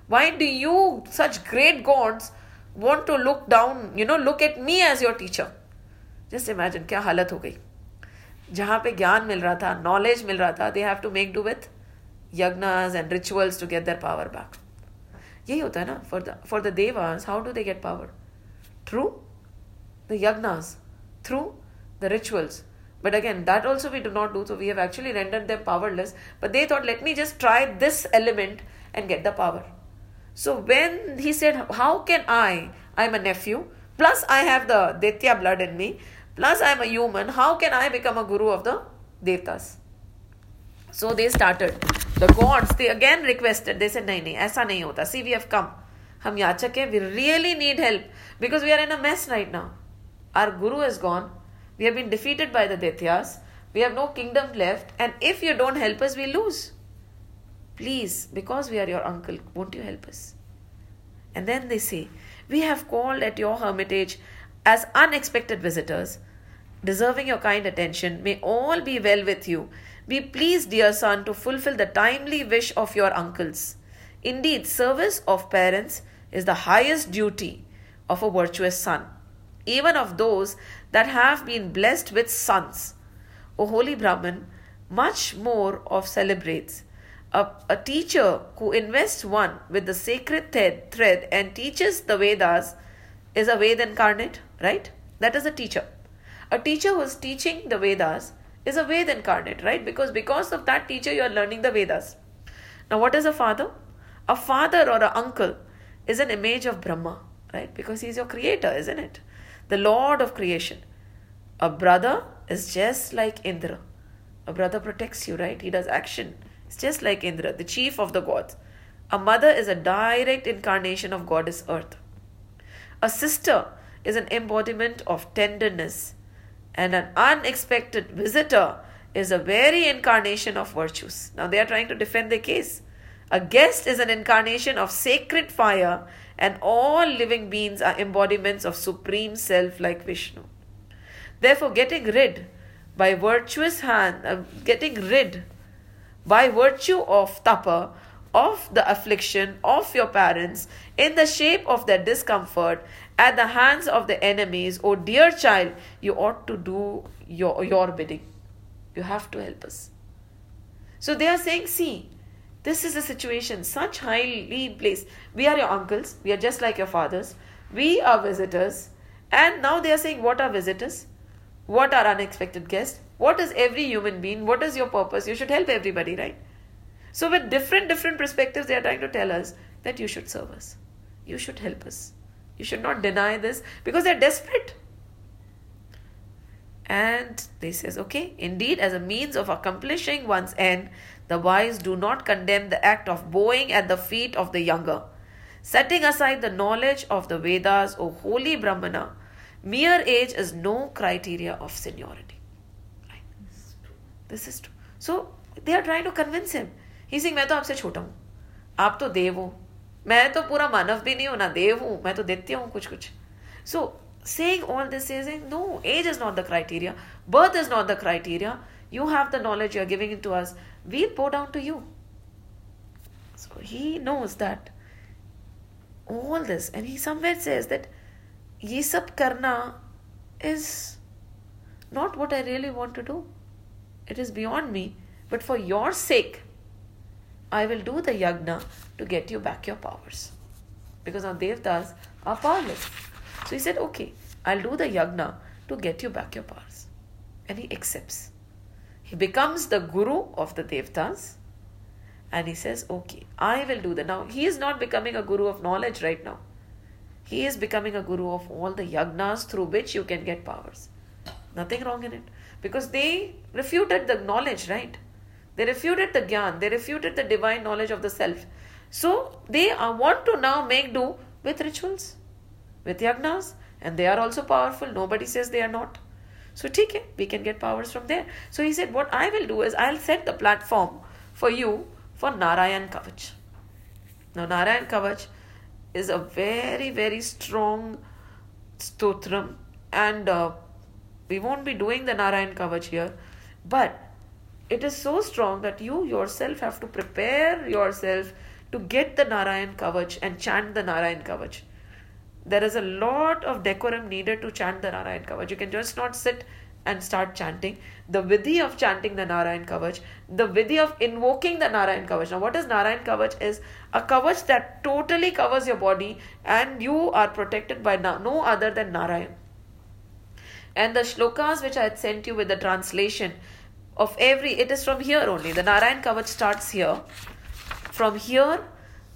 Why do you, such great gods, want to look down, you know, look at me as your teacher? Just imagine क्या हालत हो गई जहाँ पे ज्ञान मिल रहा था knowledge मिल रहा था they have to make do with yagnas and rituals to get their power back यही होता है ना the for the devas, how do they get power? Through the yagnas, through the rituals. But again, that also we do not do, so we have actually rendered them powerless. But they thought, let me just try this element and get the power. So when he said, How can I? I'm a nephew, plus I have the Daitya blood in me, plus I'm a human, how can I become a guru of the Devtas? So they started the gods, they again requested, they said, Nahi, nahi, aisa nahi hota. See, we have come. Hum yachak hai, we really need help because we are in a mess right now. Our guru is gone we have been defeated by the Daityas. We have no kingdom left, and if you don't help us, we lose. Please, because we are your uncle, won't you help us? And then they say, We have called at your hermitage as unexpected visitors, deserving your kind attention. May all be well with you. Be pleased, dear son, to fulfill the timely wish of your uncles. Indeed, service of parents is the highest duty of a virtuous son, even of those that have been blessed with sons. O holy Brahman, much more of celebrates. A, a teacher who invests one with the sacred thread, thread and teaches the Vedas is a Ved incarnate, right? That is a teacher. A teacher who is teaching the Vedas is a Ved incarnate, right? Because because of that teacher you are learning the Vedas. Now what is a father? A father or an uncle is an image of Brahma, right? Because he is your creator, isn't it? The Lord of creation. A brother is just like Indra. A brother protects you, right? He does action. It's just like Indra, the chief of the gods. A mother is a direct incarnation of goddess Earth. A sister is an embodiment of tenderness, and an unexpected visitor is a very incarnation of virtues. Now they are trying to defend their case. A guest is an incarnation of sacred fire, and all living beings are embodiments of supreme self like Vishnu. Therefore, getting rid by virtuous hand, uh, getting rid by virtue of tapa of the affliction of your parents in the shape of their discomfort at the hands of the enemies, O dear child, you ought to do your, your bidding. You have to help us. So they are saying, see, this is the situation, such highly placed. We are your uncles, we are just like your fathers, we are visitors, and now they are saying, what are visitors? What are unexpected guests? What is every human being? What is your purpose? You should help everybody, right? So, with different, different perspectives, they are trying to tell us that you should serve us. You should help us. You should not deny this because they're desperate. And they says, okay, indeed, as a means of accomplishing one's end, the wise do not condemn the act of bowing at the feet of the younger. Setting aside the knowledge of the Vedas, O holy Brahmana, Mere age is no criteria of seniority. Right? This is true. So they are trying to convince him. He saying, मैं तो आपसे छोटा हूँ आप तो देव हो मैं तो पूरा मानव भी नहीं हूँ, ना देव हूँ, मैं तो देती हूँ कुछ कुछ। So saying all this is in no age is not the criteria birth is not the criteria you have the knowledge you are giving to us we bow down to you so he knows that all this and he somewhere says that ये सब करना is not what I really want to do it is beyond me but for your sake I will do the yagya to get you back your powers. Because our devtas are powerless. So he said, Okay, I'll do the yagna to get you back your powers. And he accepts. He becomes the guru of the devtas. And he says, Okay, I will do that. Now, he is not becoming a guru of knowledge right now. He is becoming a guru of all the yagnas through which you can get powers. Nothing wrong in it. Because they refuted the knowledge, right? They refuted the gyan, they refuted the divine knowledge of the self. So they want to now make do with rituals, with yagnas, and they are also powerful. Nobody says they are not. So take we can get powers from there. So he said, What I will do is I'll set the platform for you for Narayan Kavach. Now Narayan Kavach is a very, very strong stotram, and uh, we won't be doing the Narayan Kavach here, but it is so strong that you yourself have to prepare yourself to get the Narayan Kavach and chant the Narayan Kavach. There is a lot of decorum needed to chant the Narayan Kavach. You can just not sit and start chanting. The vidhi of chanting the Narayan Kavach, the vidhi of invoking the Narayan Kavach. Now, what is Narayan Kavach? Is a kavach that totally covers your body and you are protected by no other than Narayan. And the shlokas which I had sent you with the translation of every, it is from here only. The Narayan Kavach starts here. From here,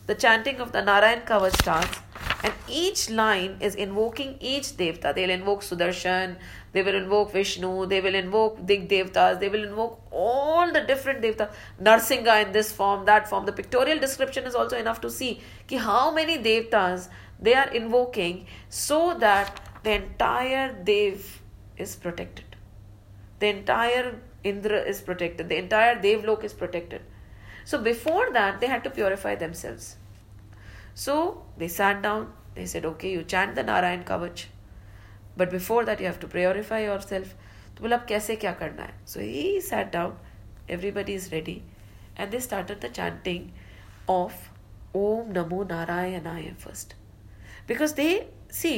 the chanting of the Narayan Kavach starts and each line is invoking each devta. They'll invoke Sudarshan, they will invoke Vishnu, they will invoke Dig Devtas, they will invoke all the different devtas. Narsingha in this form, that form. The pictorial description is also enough to see ki how many devtas they are invoking so that the entire dev is protected. The entire Indra is protected, the entire Devlok is protected. So before that, they had to purify themselves. So they sat down, they said, okay, you chant the Narayan Kavach. But before that, you have to purify yourself. तो बोला अब कैसे क्या करना है सो he sat down everybody is ready and they started the chanting of ओम नमो नारायणाय first because they see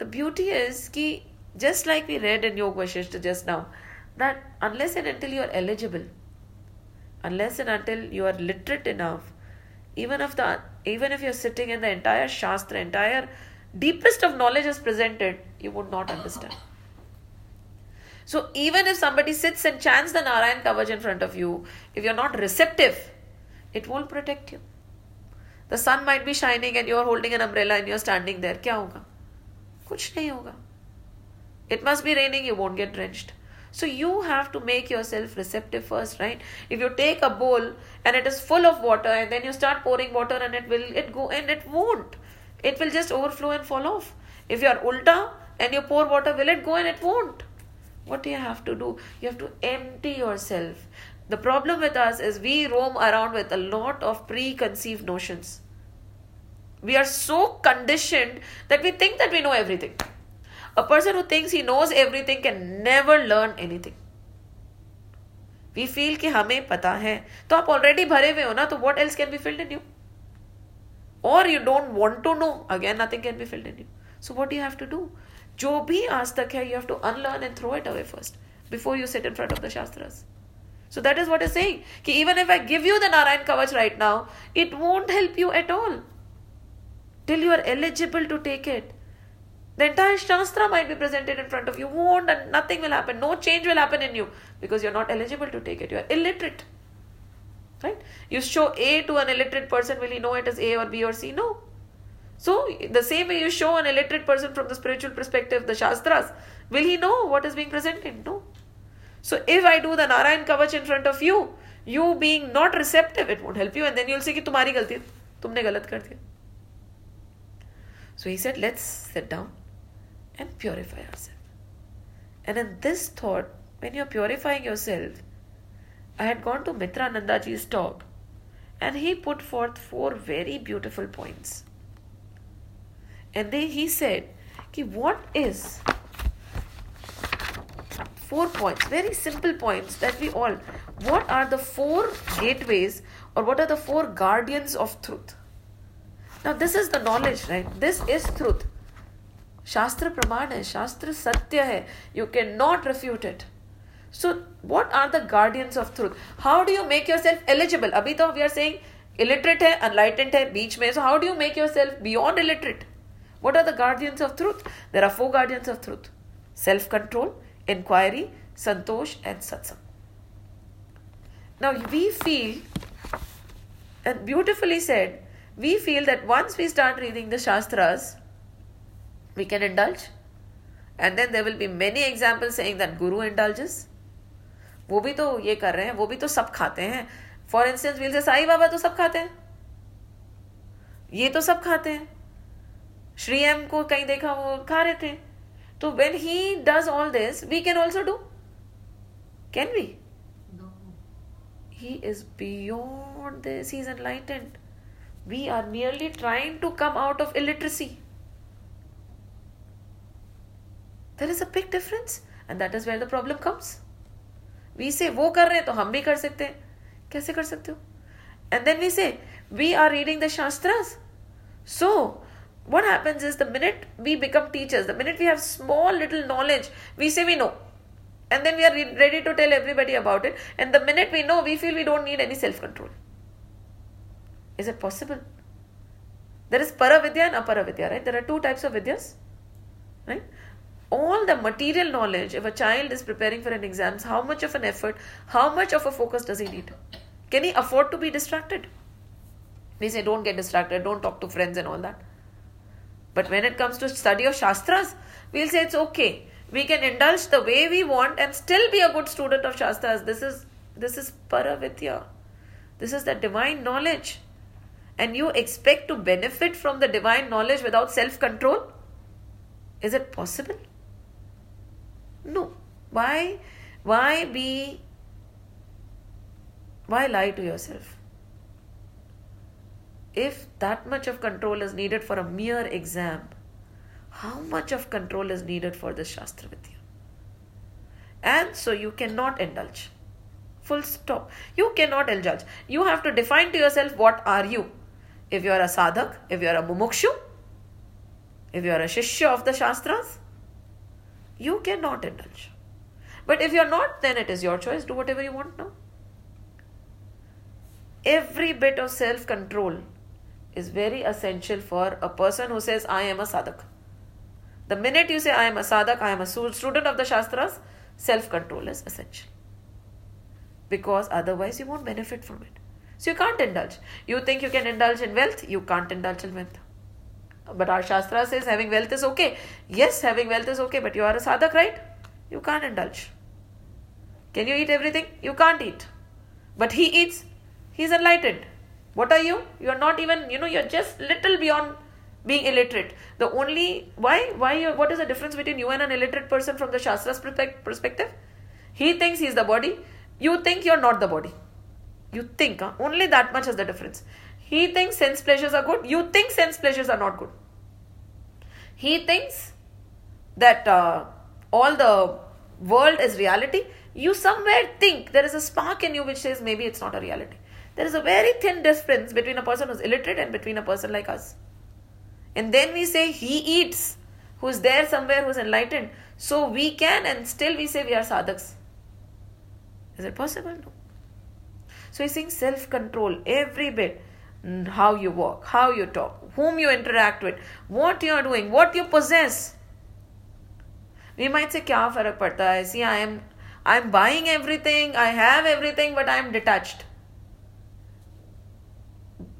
the beauty is कि just like we read in Yoga Vashishta just now, that unless and until you are eligible, unless and until you are literate enough even if the even if you're sitting in the entire shastra entire deepest of knowledge is presented you would not understand. So even if somebody sits and chants the narayan kavach in front of you if you're not receptive it won't protect you. The sun might be shining and you're holding an umbrella and you're standing there kya hoga? Kuch nahi hoga. It must be raining you won't get drenched. So you have to make yourself receptive first, right? If you take a bowl and it is full of water and then you start pouring water and it will it go and it won't. It will just overflow and fall off. If you are ulta and you pour water, will it go and it won't? What do you have to do? You have to empty yourself. The problem with us is we roam around with a lot of preconceived notions. We are so conditioned that we think that we know everything. A person who thinks he knows everything can never learn anything. We feel कि हमें पता है तो आप already भरे हुए हो ना तो what else can be filled in you? Or you don't want to know, again nothing can be filled in you. So what do you have to do? जो भी आज तक है you have to unlearn and throw it away first before you sit in front of the shastras. So that is what is saying. Ki even if I give you the Narayan Kavach right now, it won't help you at all. Till you are eligible to take it. The entire Shastra might be presented in front of you. Won't, and nothing will happen. No change will happen in you because you're not eligible to take it. You're illiterate. Right? You show A to an illiterate person, will he know it as A or B or C? No. So, the same way you show an illiterate person from the spiritual perspective, the Shastras, will he know what is being presented? No. So, if I do the Narayan Kavach in front of you, you being not receptive, it won't help you, and then you'll say, Tumhari galti, tumne galat kar diya. So he said, Let's sit down and purify ourselves. And in this thought, when you're purifying yourself, I had gone to Mitranandaji's talk and he put forth four very beautiful points. And then he said, Ki what is four points, very simple points that we all, what are the four gateways or what are the four guardians of truth? Now, this is the knowledge, right? This is truth. Shastra praman hai, Shastra satya hai. You cannot refute it. So, what are the guardians of truth? How do you make yourself eligible? Abhi to we are saying illiterate hai, enlightened hai, beach mein. So, how do you make yourself beyond illiterate? What are the guardians of truth? There are four guardians of truth self control, inquiry, santosh, and satsang. Now, we feel, and beautifully said, we feel that once we start reading the Shastras, we can indulge. And then there will be many examples saying that Guru indulges. वो भी तो ये कर रहे हैं वो भी तो सब खाते हैं for instance will say Sai Baba तो सब खाते हैं ये तो सब खाते हैं श्री एम को कहीं देखा वो खा रहे थे तो when he does all this we can also do can we he is beyond this he is enlightened we are merely trying to come out of illiteracy there is a big difference and that is where the problem comes. We say wo kar rahe to hum bhi kar sakte kaise kar sakte ho? And then we say we are reading the shastras. So what happens is the minute we become teachers the minute we have small little knowledge we say we know. And then we are ready to tell everybody about it. And the minute we know we feel we don't need any self control is it possible? There is paravidya and aparavidya right? There are two types of vidyas right? All the material knowledge, if a child is preparing for an exams, how much of an effort, how much of a focus does he need? Can he afford to be distracted? We say, don't get distracted, don't talk to friends and all that. But when it comes to study of Shastras, we'll say it's okay. We can indulge the way we want and still be a good student of Shastras. This is this is Paravidya. This is the divine knowledge. And you expect to benefit from the divine knowledge without self-control? Is it possible? No. Why? Why be, why lie to yourself? If that much of control is needed for a mere exam, how much of control is needed for this Shastra Vidya? And so you cannot indulge. Full stop. You cannot indulge. You have to define to yourself what are you. If you are a sadhak, if you are a mumukshu, if you are a shishya of the Shastras, you cannot indulge. But if you are not, then it is your choice. Do whatever you want now. Every bit of self control is very essential for a person who says, I am a sadhak. The minute you say, I am a sadhak, I am a student of the Shastras, self control is essential. Because otherwise, you won't benefit from it. So you can't indulge. You think you can indulge in wealth, you can't indulge in wealth. But our Shastra says having wealth is okay. Yes, having wealth is okay, but you are a sadhak, right? You can't indulge. Can you eat everything? You can't eat. But he eats. He's enlightened. What are you? You are not even, you know, you're just little beyond being illiterate. The only, why, why, what is the difference between you and an illiterate person from the Shastra's perspective? He thinks he's the body. You think you're not the body. You think, huh? only that much is the difference. He thinks sense pleasures are good. You think sense pleasures are not good. He thinks that uh, all the world is reality. You somewhere think there is a spark in you which says maybe it's not a reality. There is a very thin difference between a person who's illiterate and between a person like us. And then we say he eats, who's there somewhere, who's enlightened. So we can, and still we say we are sadhaks. Is it possible? No. So he's saying self control, every bit how you walk, how you talk, whom you interact with, what you are doing, what you possess. We might say, kya farak padta hai? See, I am, I am buying everything, I have everything, but I am detached.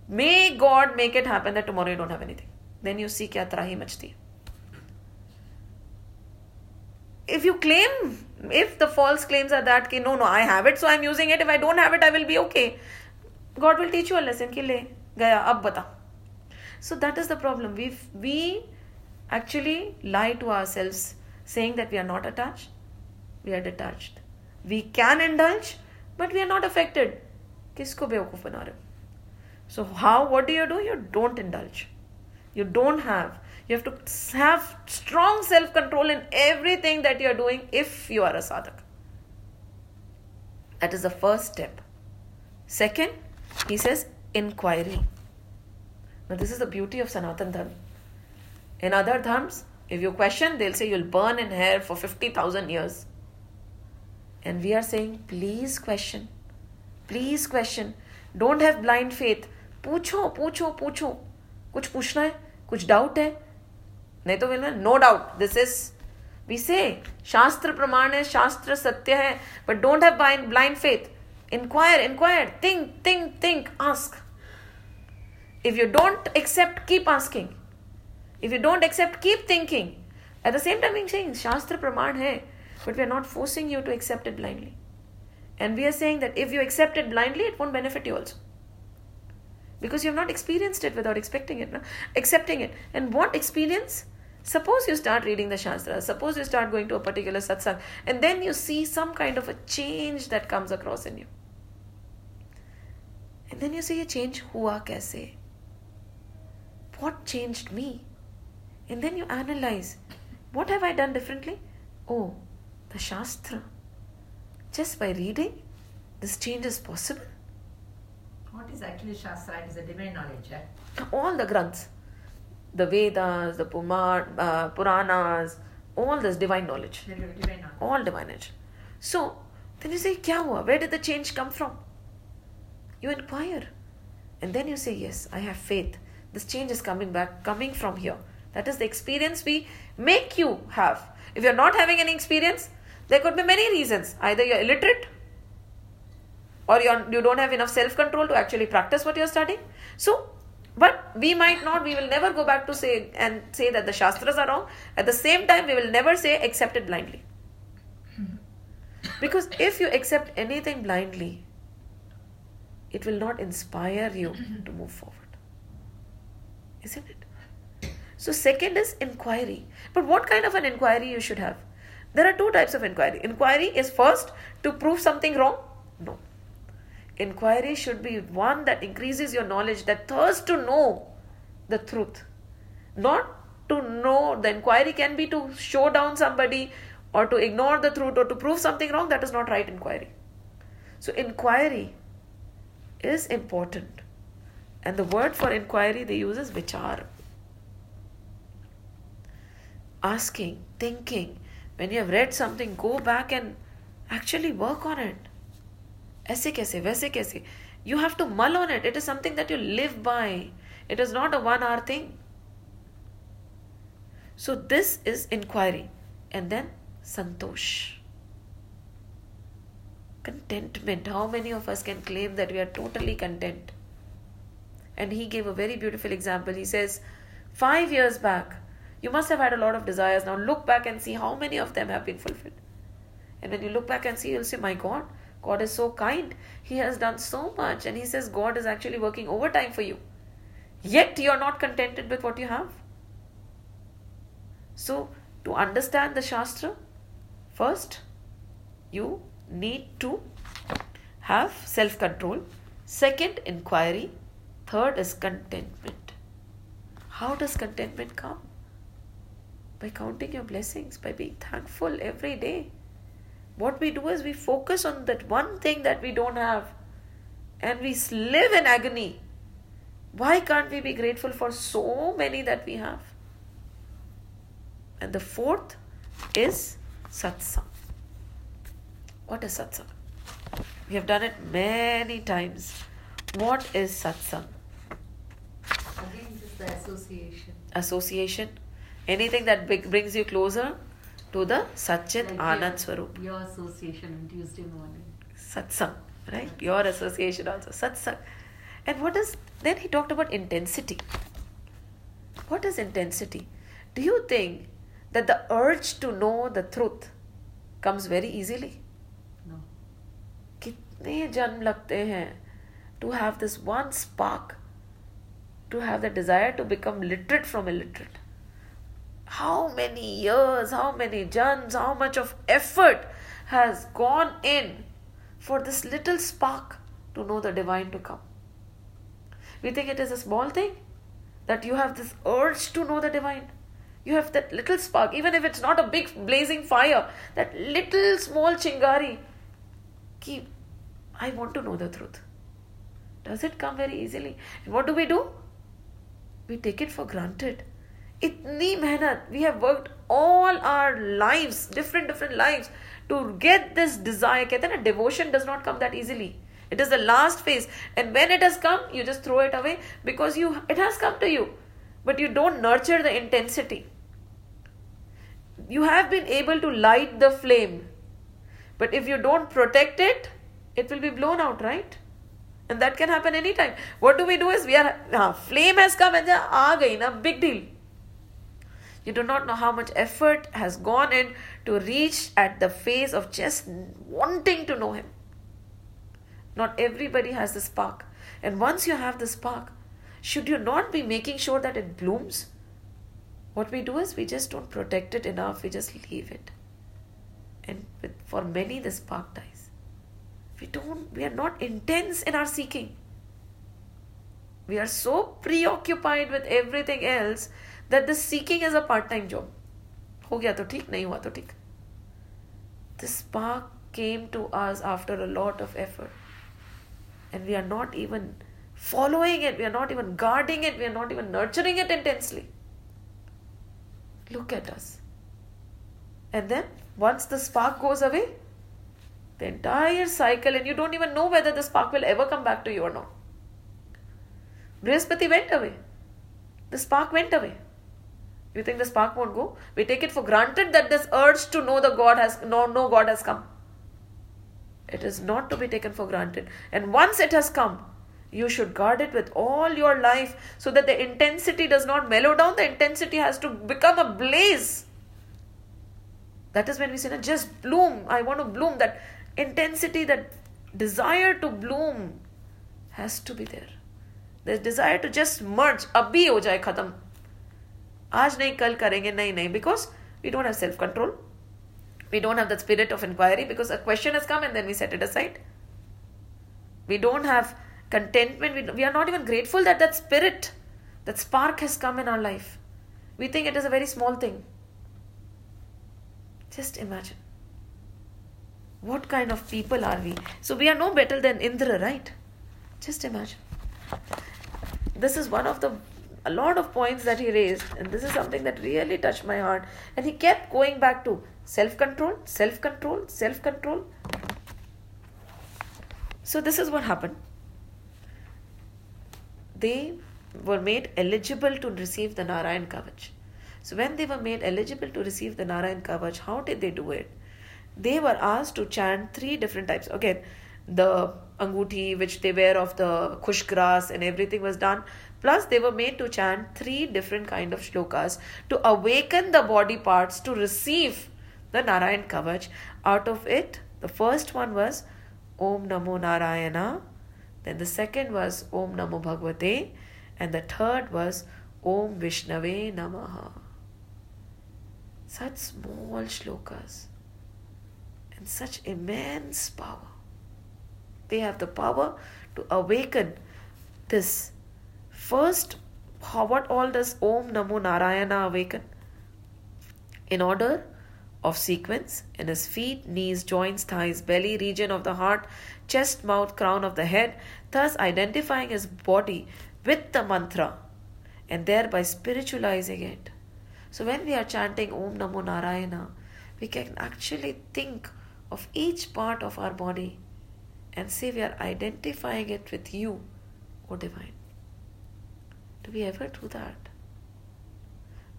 May God make it happen that tomorrow you don't have anything. Then you see kya trahi machti. If you claim, if the false claims are that, ki, no, no, I have it, so I'm using it. If I don't have it, I will be okay. God will teach you a lesson. Ki le, gaya, ab bata so that is the problem we we actually lie to ourselves saying that we are not attached we are detached we can indulge but we are not affected किसको बेवकूफ बना रहे so how what do you do you don't indulge you don't have you have to have strong self control in everything that you are doing if you are a sadhak that is the first step second he says inquiry. Now, this is the beauty of Sanatan Dharma. In other dharms, if you question, they'll say you'll burn in hell for 50,000 years. And we are saying, please question. Please question. Don't have blind faith. पूछो पूछो पूछो कुछ पूछना है कुछ doubt है नहीं तो will no doubt this is we say शास्त्र प्रमाण है शास्त्र सत्य है but don't have blind faith Inquire, inquire, think, think, think, ask. If you don't accept, keep asking. If you don't accept, keep thinking. At the same time, we're saying Shastra Praman hai, but we are not forcing you to accept it blindly. And we are saying that if you accept it blindly, it won't benefit you also. Because you have not experienced it without expecting it, no? accepting it. And what experience? Suppose you start reading the Shastras, suppose you start going to a particular satsang, and then you see some kind of a change that comes across in you. And then you say ये change हुआ कैसे what changed me? And then you analyze what have I done differently? Oh, the Shastra. Just by reading, this change is possible. What is actually Shastra? It is a divine knowledge, eh? All the Granths, the Vedas, the Pumar, uh, Puranas, all this divine knowledge. divine knowledge. All divine knowledge. So, then you say, Kya hua? Where did the change come from? You inquire. And then you say, Yes, I have faith this change is coming back, coming from here. That is the experience we make you have. If you're not having any experience, there could be many reasons. Either you're illiterate, or you're, you don't have enough self control to actually practice what you're studying. So, but we might not, we will never go back to say and say that the Shastras are wrong. At the same time, we will never say accept it blindly. Because if you accept anything blindly, it will not inspire you to move forward. Isn't it? So, second is inquiry. But what kind of an inquiry you should have? There are two types of inquiry. Inquiry is first to prove something wrong. No. Inquiry should be one that increases your knowledge, that thirst to know the truth. Not to know, the inquiry can be to show down somebody or to ignore the truth or to prove something wrong. That is not right inquiry. So, inquiry is important. And the word for inquiry they use is vichar. Asking, thinking. When you have read something, go back and actually work on it. ऐसे कैसे वैसे कैसे you have to mull on it it is something that you live by it is not a one hour thing so this is inquiry and then santosh contentment how many of us can claim that we are totally content And he gave a very beautiful example he says 5 years back you must have had a lot of desires now look back and see how many of them have been fulfilled and when you look back and see you'll say my god God is so kind. He has done so much. And He says God is actually working overtime for you. Yet you are not contented with what you have. So, to understand the Shastra, first you need to have self control. Second, inquiry. Third is contentment. How does contentment come? By counting your blessings, by being thankful every day what we do is we focus on that one thing that we don't have and we live in agony. Why can't we be grateful for so many that we have? And the fourth is satsang. What is satsang? We have done it many times. What is satsang? the association. Association. Anything that brings you closer to the Sachidanand Swarup. Your association on Tuesday morning. Satsang, right? Your association also. Satsang. And what does. Then he talked about intensity. What is intensity? Do you think that the urge to know the truth comes very easily? No. कितने लगते हैं to have this one spark to have the desire to become literate from illiterate? How many years, how many jans, how much of effort has gone in for this little spark to know the divine to come? We think it is a small thing that you have this urge to know the divine. You have that little spark, even if it's not a big blazing fire, that little small chingari. Keep, I want to know the truth. Does it come very easily? And what do we do? we take it for granted. Itni mehnat. We have worked all our lives different different lives to get this desire. Kehte na devotion does not come that easily. It is the last phase. And when it has come you just throw it away because you it has come to you. But you don't nurture the intensity. You have been able to light the flame. But if you don't protect it it will be blown out right? And that can happen anytime what do we do is we are uh, flame has come and aa gayi na big deal you do not know how much effort has gone in to reach at the phase of just wanting to know Him. Not everybody has the spark. And once you have the spark, should you not be making sure that it blooms? What we do is we just don't protect it enough, we just leave it. And with, for many, the spark dies We don't, we are not intense in our seeking. We are so preoccupied with everything else that the seeking is a part-time job हो गया तो ठीक नहीं हुआ तो ठीक this spark came to us after a lot of effort and we are not even following it we are not even guarding it we are not even nurturing it intensely look at us and then once the spark goes away the entire cycle and you don't even know whether the spark will ever come back to you or not Brihaspati went away the spark went away you think the spark won't go? We take it for granted that this urge to know the God has no no God has come. It is not to be taken for granted. And once it has come, you should guard it with all your life so that the intensity does not mellow down. The intensity has to become a blaze. That is when we say, just bloom. I want to bloom. That intensity, that desire to bloom has to be there. The desire to just merge, abhi ho jaye khatam. Aaj nahi, kal karenge, nahi, nahi. Because we don't have self control. We don't have that spirit of inquiry because a question has come and then we set it aside. We don't have contentment. We, we are not even grateful that that spirit, that spark has come in our life. We think it is a very small thing. Just imagine. What kind of people are we? So we are no better than Indra, right? Just imagine. This is one of the a lot of points that he raised, and this is something that really touched my heart. And he kept going back to self control, self control, self control. So, this is what happened. They were made eligible to receive the Narayan Kavach. So, when they were made eligible to receive the Narayan Kavach, how did they do it? They were asked to chant three different types. Again, the anguti which they wear of the kush grass and everything was done Plus, they were made to chant three different kind of shlokas to awaken the body parts to receive the Narayan Kavach. Out of it, the first one was Om Namo Narayana, then the second was Om Namo Bhagavate, and the third was Om Vishnave Namaha. Such small shlokas and such immense power. They have the power to awaken this First, what all does Om Namo Narayana awaken? In order of sequence, in his feet, knees, joints, thighs, belly, region of the heart, chest, mouth, crown of the head, thus identifying his body with the mantra and thereby spiritualizing it. So when we are chanting Om Namo Narayana, we can actually think of each part of our body and say we are identifying it with you, O Divine. Do we ever do that?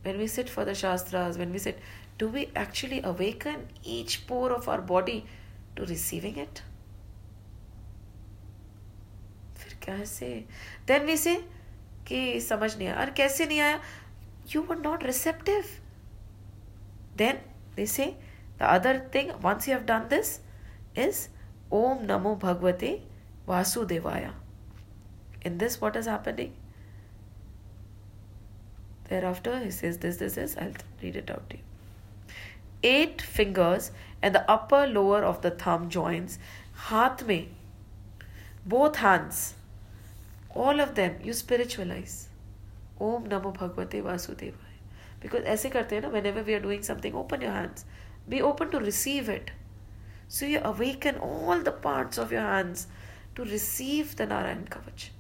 When we sit for the Shastras, when we sit, do we actually awaken each pore of our body to receiving it? फिर कैसे Then we say कि समझ नहीं आया और कैसे नहीं आया you were not receptive then they say the other thing once you have done this is om namo bhagavate vasudevaya in this what is happening Thereafter, he says this, this, this. I'll read it out to you. Eight fingers and the upper lower of the thumb joints, haath mein, both hands, all of them you spiritualize. Om Namo Bhagavate Vasudevaya. Because ऐसे करते हैं ना whenever we are doing something, open your hands. Be open to receive it. So you awaken all the parts of your hands to receive the Narayan Kavach.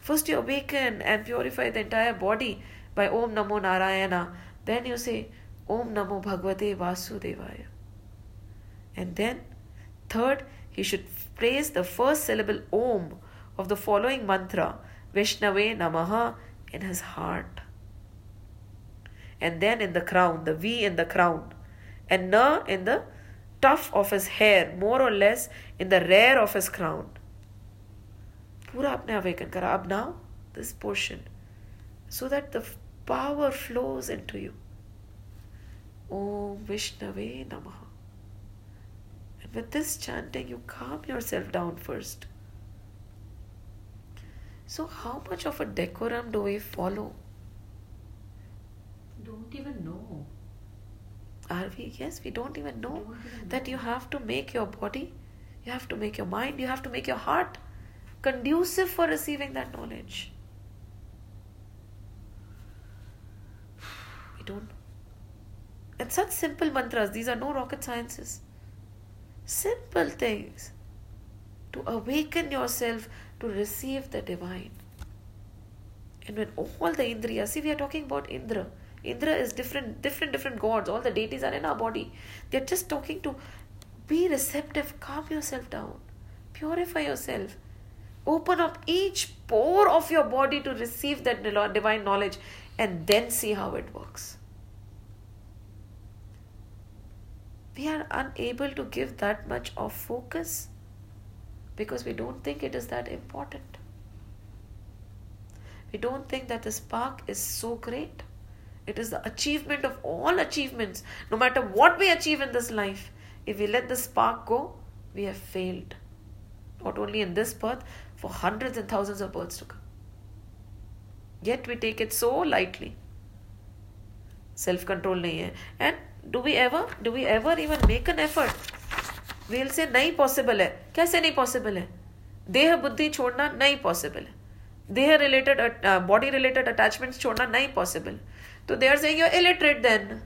First you awaken and purify the entire body by Om Namo Narayana, then you say Om Namo Bhagavate Vasudevaya. And then, third, he should praise the first syllable Om of the following mantra, Vishnave Namaha, in his heart. And then in the crown, the V in the crown, and Na in the tuft of his hair, more or less in the rear of his crown. पूरा आपने awaken करा अब now this portion so that the power flows into you. Om Vishnave Namaha. And with this chanting, you calm yourself down first. So, how much of a decorum do we follow? Don't even know. Are we? Yes, we don't even know that you have to make your body, you have to make your mind, you have to make your heart conducive for receiving that knowledge. We don't. And such simple mantras, these are no rocket sciences. Simple things to awaken yourself to receive the divine. And when all the Indriya, see, we are talking about Indra. Indra is different, different, different gods. All the deities are in our body. They're just talking to be receptive, calm yourself down, purify yourself, open up each pore of your body to receive that divine knowledge, and then see how it works. We are unable to give that much of focus because we don't think it is that important. We don't think that the spark is so great. It is the achievement of all achievements. No matter what we achieve in this life, if we let the spark go, we have failed. Not only in this birth, for hundreds and thousands of births to come. Yet we take it so lightly. Self control नहीं है and do we ever do we ever even make an effort we'll से नहीं possible है कैसे नहीं possible है देह बुद्धि छोड़ना नहीं पॉसिबल है देह रिलेटेड बॉडी रिलेटेड अटैचमेंट्स छोड़ना नहीं पॉसिबल तो they are saying you are illiterate then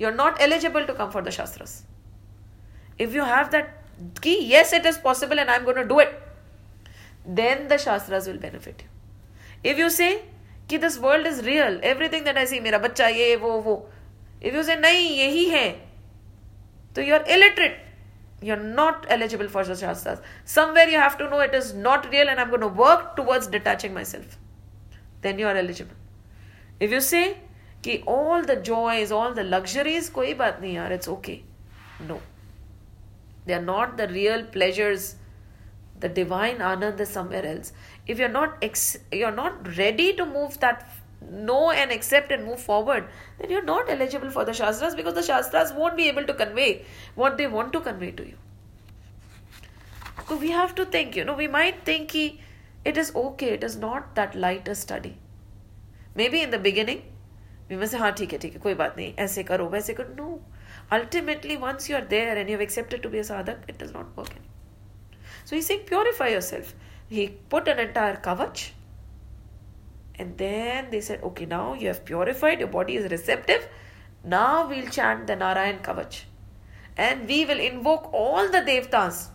you are not eligible to come for the shastras if you have that key yes it is possible and i'm going to do it then the shastras will benefit you if you say कि this world is real everything that i see मेरा बच्चा ये वो वो if you say नहीं यही है तो you are illiterate you're not eligible for the shastras somewhere you have to know it is not real and i'm going to work towards detaching myself then you are eligible if you say कि all the joys all the luxuries कोई बात नहीं यार it's okay no they are not the real pleasures the divine anand is somewhere else if you're not ex- you're not ready to move that know and accept and move forward then you're not eligible for the shastras because the shastras won't be able to convey what they want to convey to you so we have to think you know we might think ki it is okay it is not that light a study maybe in the beginning women say हाँ ठीक है ठीक है कोई बात नहीं ऐसे करो वैसे करो no ultimately once you are there and you have accepted to be a sadhak it does not work any so he saying purify yourself he put an entire kavach and then they said okay now you have purified your body is receptive now we'll chant the Narayan kavach and we will invoke all the devatas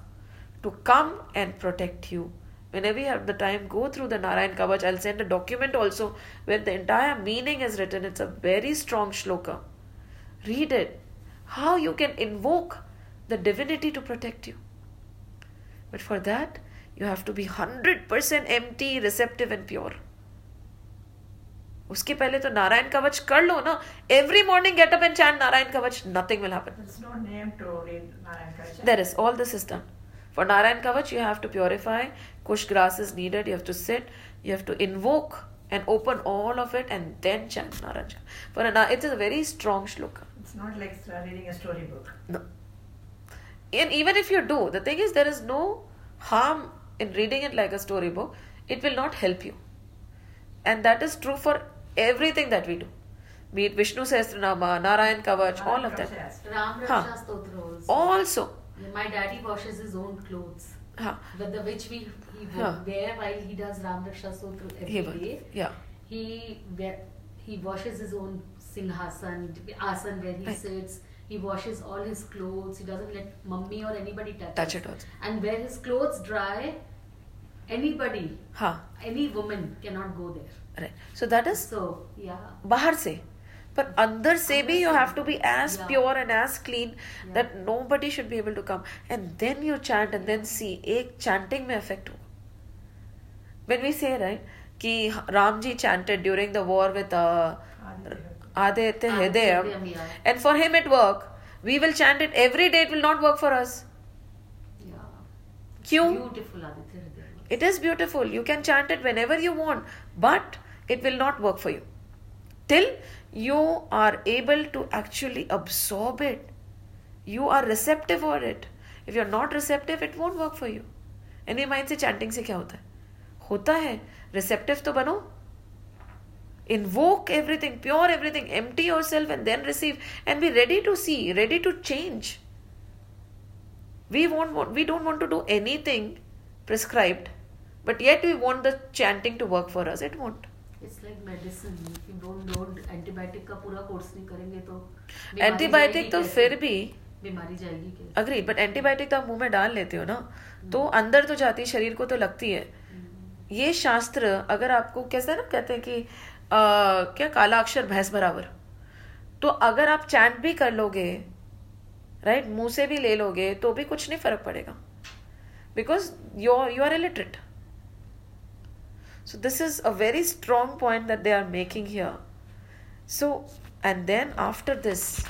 to come and protect you whenever you have the time go through the narayan kavach i'll send a document also where the entire meaning is written it's a very strong shloka read it how you can invoke the divinity to protect you. But for that, you have to be 100% empty, receptive, and pure. उसके पहले तो नारायण कवच कर लो ना every morning get up and chant Narayan kavach nothing will happen There's no name to read Narayan Kavach. there is all this is done for narayan kavach you have to purify kush grass is needed you have to sit you have to invoke and open all of it and then chant narayan Kavach. for a, it is a very strong shloka It's not like reading a storybook. No. And even if you do, the thing is, there is no harm in reading it like a storybook. It will not help you. And that is true for everything that we do. Be it Vishnu Sahasranama, Narayan Kavach, all of that. Yes. Ram Huh. Raksha Stotra also. My daddy washes his own clothes. huh, With the which we he Huh. wear while he does Ram Raksha Stotra he every day. Yeah. He wear, he washes his own singhasan, asan where he Right. sits. He washes all his clothes. He doesn't let mummy or anybody touch, Touch it also. And where his clothes dry, anybody, Huh. any woman cannot go there. Right. So that is So yeah, बाहर से पर अंदर से भी you have to be as pure and as clean that nobody should be able to come and then you chant and then see एक chanting में effect हुआ। When we say right कि Ram ji chanted during the war with Aditya Hridaya and for him it work we will chant it every day it will not work for us क्यों? It is beautiful you can chant it whenever you want but it will not work for you till you are able to actually absorb it you are receptive for it if you're not receptive it won't work for you and ये mind से chanting से क्या होता है होता है receptive तो बनो invoke everything pure everything empty yourself and then receive and be ready to see ready to change we won't want, we don't want to do anything prescribed but yet we want the chanting to work for us it won't It's Like medicine. If you don't don't antibiotic का पूरा course नहीं करेंगे तो antibiotic तो फिर भी बीमारी जाएगी कैसे? अग्री बट एंटीबायोटिक तो आप मुँह में डाल लेते हो ना तो अंदर तो जाती है शरीर को तो लगती है। ये शास्त्र अगर आपको कैसे ना कहते हैं कि आ, क्या काला अक्षर भैंस बराबर। तो अगर आप चैंट भी कर लोगे राइट मुँह से भी ले लोगे तो भी कुछ नहीं फ़र्क पड़ेगा। Because you you are illiterate So this is a very strong point that they are making here. So and then after this,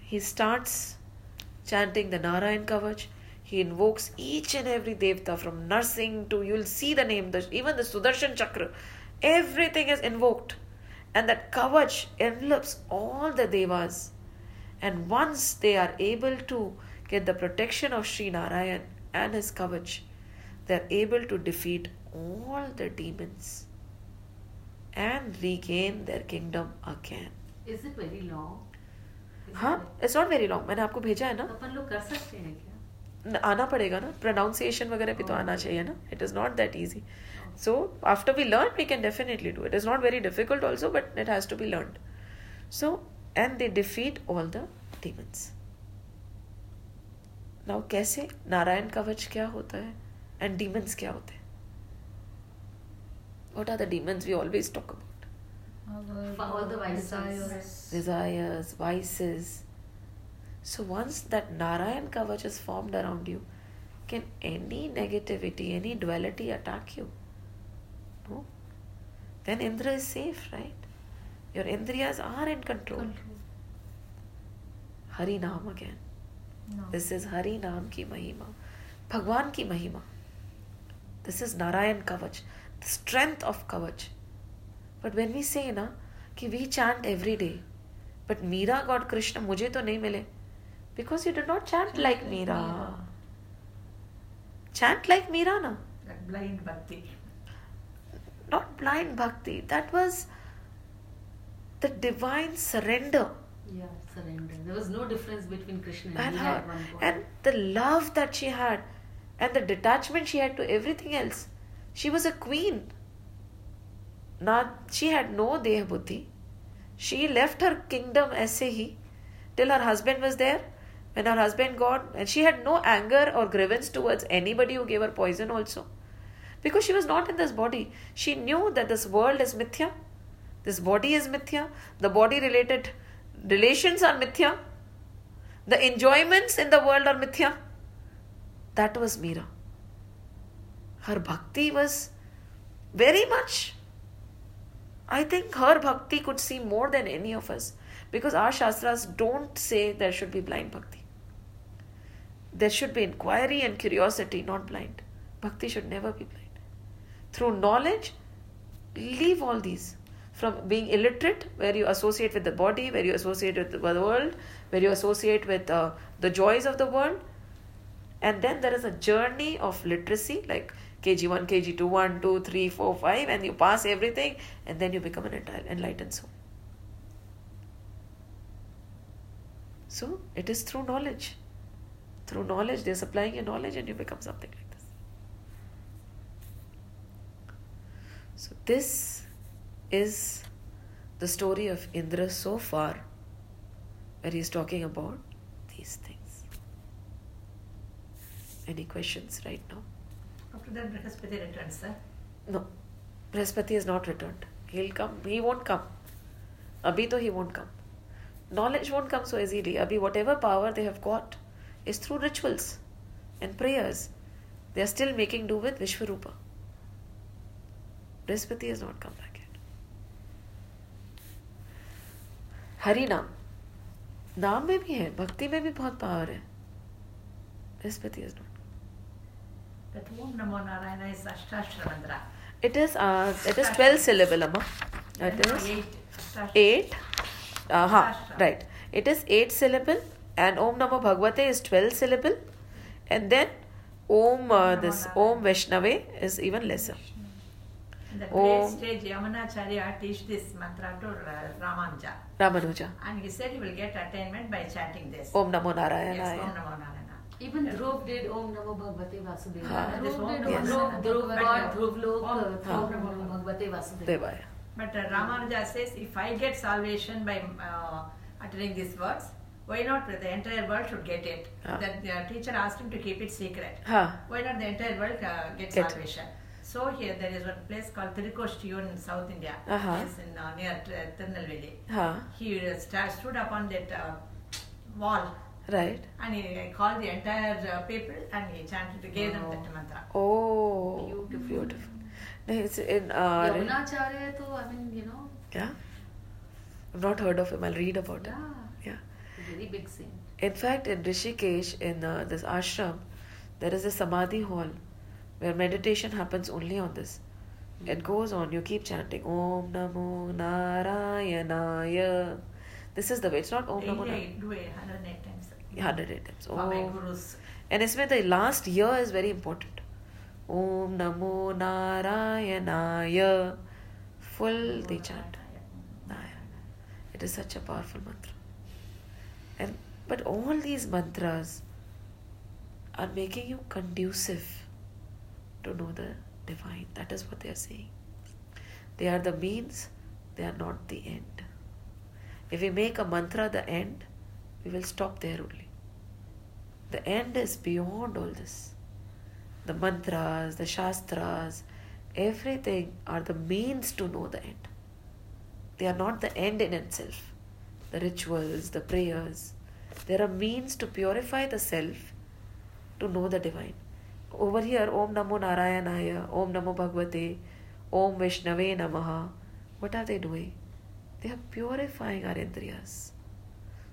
he starts chanting the Narayan Kavach. He invokes each and every devta from Narsingh to you'll see the name, the, even the Sudarshan Chakra. Everything is invoked, and that Kavach envelops all the devas. And once they are able to get the protection of Sri Narayan and his Kavach, they are able to defeat all the demons and regain their kingdom again. Is it very long? हाँ it's not very long मैंने आपको भेजा है ना? तो अपन लोग कर सकते हैं क्या? आना पड़ेगा ना? प्रोनाउंसिएशन वगैरह भी तो आना चाहिए ना? It is not that easy so after we learn we can definitely do it is not very difficult also but it has to be learn so and they defeat all the demons now कैसे? नारायण कवच क्या होता है? And demons क्या होते हैं? What are the demons we always talk about? All the vices. desires. desires vices. So once that narayan kavach is formed around you can any negativity any duality attack you? No. Then indra is safe right? Your indriyas are in control. Hari naam again. No. this is hari naam ki mahima. Bhagwan ki mahima. This is narayan kavach. the strength of kavach but when we say na कि we chant every day but meera got krishna मुझे तो नहीं मिले because you did not chant like meera chant like meera na Like blind bhakti. not blind bhakti that was the divine surrender Yeah, surrender. There was no difference between Krishna and, and me her at one point. and the love that she had and the detachment she had to everything else she was a queen. Not she had no deh buddhi she left her kingdom aise hi till her husband was there. When her husband gone and she had no anger or grievance towards anybody who gave her poison also. Because she was not in this body. She knew that this world is mithya. This body is mithya. The body related relations are mithya. The enjoyments in the world are mithya. That was Meera. Her bhakti was very much. I think her bhakti could see more than any of us because our shastras don't say there should be blind bhakti. There should be inquiry and curiosity, not blind. Bhakti should never be blind. Through knowledge, leave all these. From being illiterate, where you associate with the body, where you associate with the world, where you associate with uh, the joys of the world, and then there is a journey of literacy like kg1 kg2 1 2 3 4 5 and you pass everything and then you become an enlightened soul. So it is through knowledge. Through knowledge they're supplying you knowledge and you become something like this. So this is the story of indra so far where he's talking about these things. Any questions right now After that, Brihaspati returns, sir. no Brihaspati has not returned he'll come he won't come abhi to he won't come knowledge won't come so easily abhi whatever power they have got is through rituals and prayers they are still making do with Vishwarupa Brihaspati has not come back yet Hari नाम नाम में भी है भक्ति में भी बहुत power है Brihaspati is not That Om Namo Narayana is Ashtashtra mantra. It is uh, it is twelve syllable, amma. It is eight. Ashtashtra. eight. Uh, huh, right. It is eight syllable, and Om Namo Bhagavate is twelve syllable, and then Om uh, this Om Vaishnave is even lesser. In the great stage, Yamunacharya teach this mantra to uh, Ramanuja. Ramanuja. And he said he will get attainment by chanting this. Om Namo Narayana. Yes, Om Namo Narayana. Even Dhruv did Om Namo Bhagavate Vasudevaya. हाँ. Dhruv did Yes. Om Dhruv, Dhruv But, got uh, Dhruv Lok, Om- uh, through हाँ. Namo Bhagavate Vasudevaya. But uh, Ramanuja says, if I get salvation by uh, uttering these words, why not the entire world should get it? Ah. That the teacher asked him to keep it secret. Huh. Why not the entire world uh, get Get. salvation? So here there is one place called Tirukoshtiyur in South India. Uh-huh. It's in uh, near uh, Tirunelveli. Huh. He uh, sta- stood upon that uh, wall Right. and he called the entire uh, people and he chanted, gave them Wow. that mantra. Oh, Beautiful. beautiful. No, it's in uh, Yamunacharya, though, I mean, you know, yeah. I've not heard of him. I'll read about it. yeah, him. Yeah. very big saint. In fact, in Rishikesh, in uh, this ashram, there is a samadhi hall where meditation happens only on this. It goes on, you keep chanting Om Namo Narayanaya. This is the way. It's not Om Namo Narayanaya yeah, oh. times. And it's where the last year is very important. Om Namo Narayanaya. Full they chant. Naya. It is such a powerful mantra. And but all these mantras are making you conducive to know the divine. That is what they are saying. They are the means, they are not the end. If we make a mantra the end, we will stop there only. The end is beyond all this. The mantras, the shastras, everything are the means to know the end. They are not the end in itself. The rituals, the prayers, they are means to purify the self to know the divine. Over here, Om Namo Narayanaya, Om Namo Bhagavate, Om Vishnave Namaha. What are they doing? They are purifying our indriyas.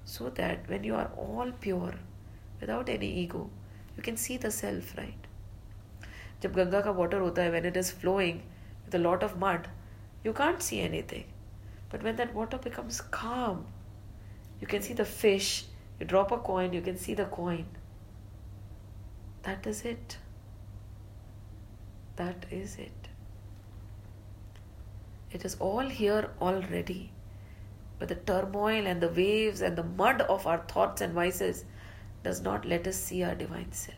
So that when you are all pure, without any ego, you can see the self, right? जब गंगा का water होता है when it is flowing with a lot of mud, you can't see anything. But when that water becomes calm, you can see the fish. You drop a coin, you can see the coin. That is it. That is it. It is all here already. But the turmoil and the waves and the mud of our thoughts and vices does not let us see our divine self.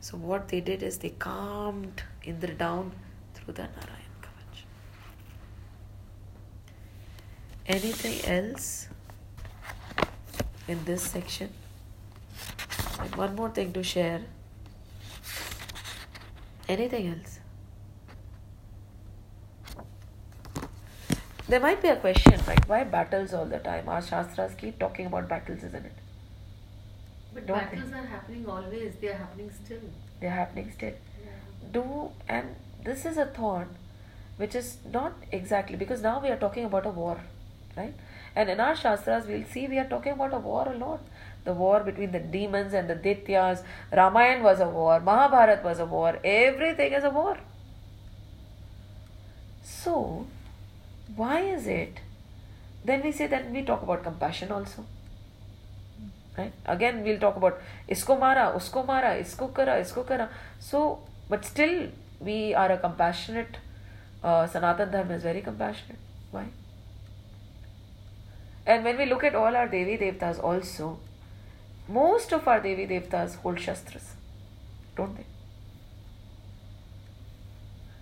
So, what they did is they calmed Indra down through the Narayan Kavach. Anything else in this section? And one more thing to share. Anything else? There might be a question, right? Why battles all the time? Our Shastras keep talking about battles, isn't it? But Don't battles they? are happening always. They are happening still. They're happening still. Yeah. Do, and this is a thought which is not exactly because now we are talking about a war, right? And in our Shastras, we'll see we are talking about a war a lot. The war between the demons and the Daityas. Ramayan was a war. Mahabharat was a war. Everything is a war. So, why is it? Then we say that we talk about compassion also. Right? Again, we'll talk about isko mara, usko mara, isko kara, isko kara. So, but still, we are a compassionate. Uh, Sanatan Dharma is very compassionate. Why? And when we look at all our Devi Devtas also, most of our Devi Devtas hold Shastras, don't they?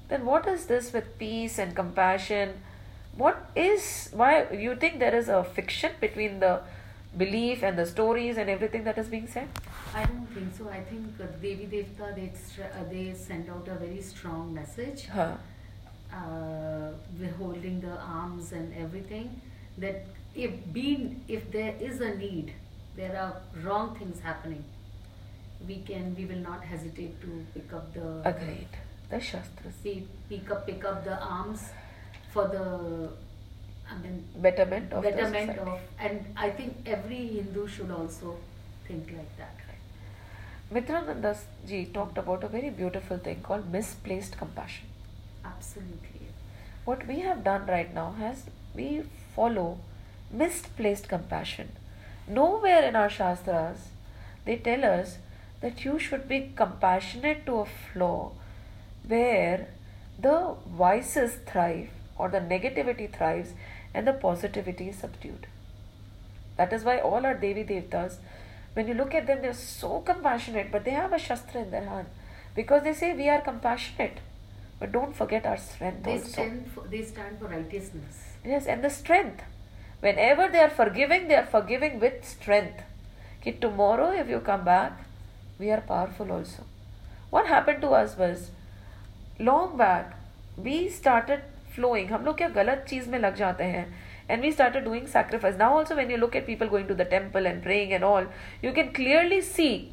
Then what is this with peace and compassion? What is why you think there is a fiction between the belief and the stories and everything that is being said? I don't think so. I think uh, Devi Devta they uh, they sent out a very strong message, Huh. uh, with holding the arms and everything. That if being if there is a need, there are wrong things happening. We can we will not hesitate to pick up the Agreed. The Shastras. Pick, pick up pick up the arms for the I mean Betterment of betterment of and I think every Hindu should also think like that. Mitrananda ji talked about a very beautiful thing called misplaced compassion. Absolutely. What we have done right now has we follow misplaced compassion. Nowhere in our Shastras they tell us that you should be compassionate to a flaw where the vices thrive or the negativity thrives and the positivity is subdued. That is why all our Devi Devtas, when you look at them, they're so compassionate, but they have a Shastra in their hand. Because they say we are compassionate, but don't forget our strength They also. stand for they stand for righteousness. Yes, and the strength. Whenever they are forgiving, they are forgiving with strength. Ki tomorrow, if you come back, we are powerful also. What happened to us was, long back, we started flowing. हम लोग क्या गलत चीज़ में लग जाते हैं and we started doing sacrifice. Now also when you look at people going to the temple and praying and all, you can clearly see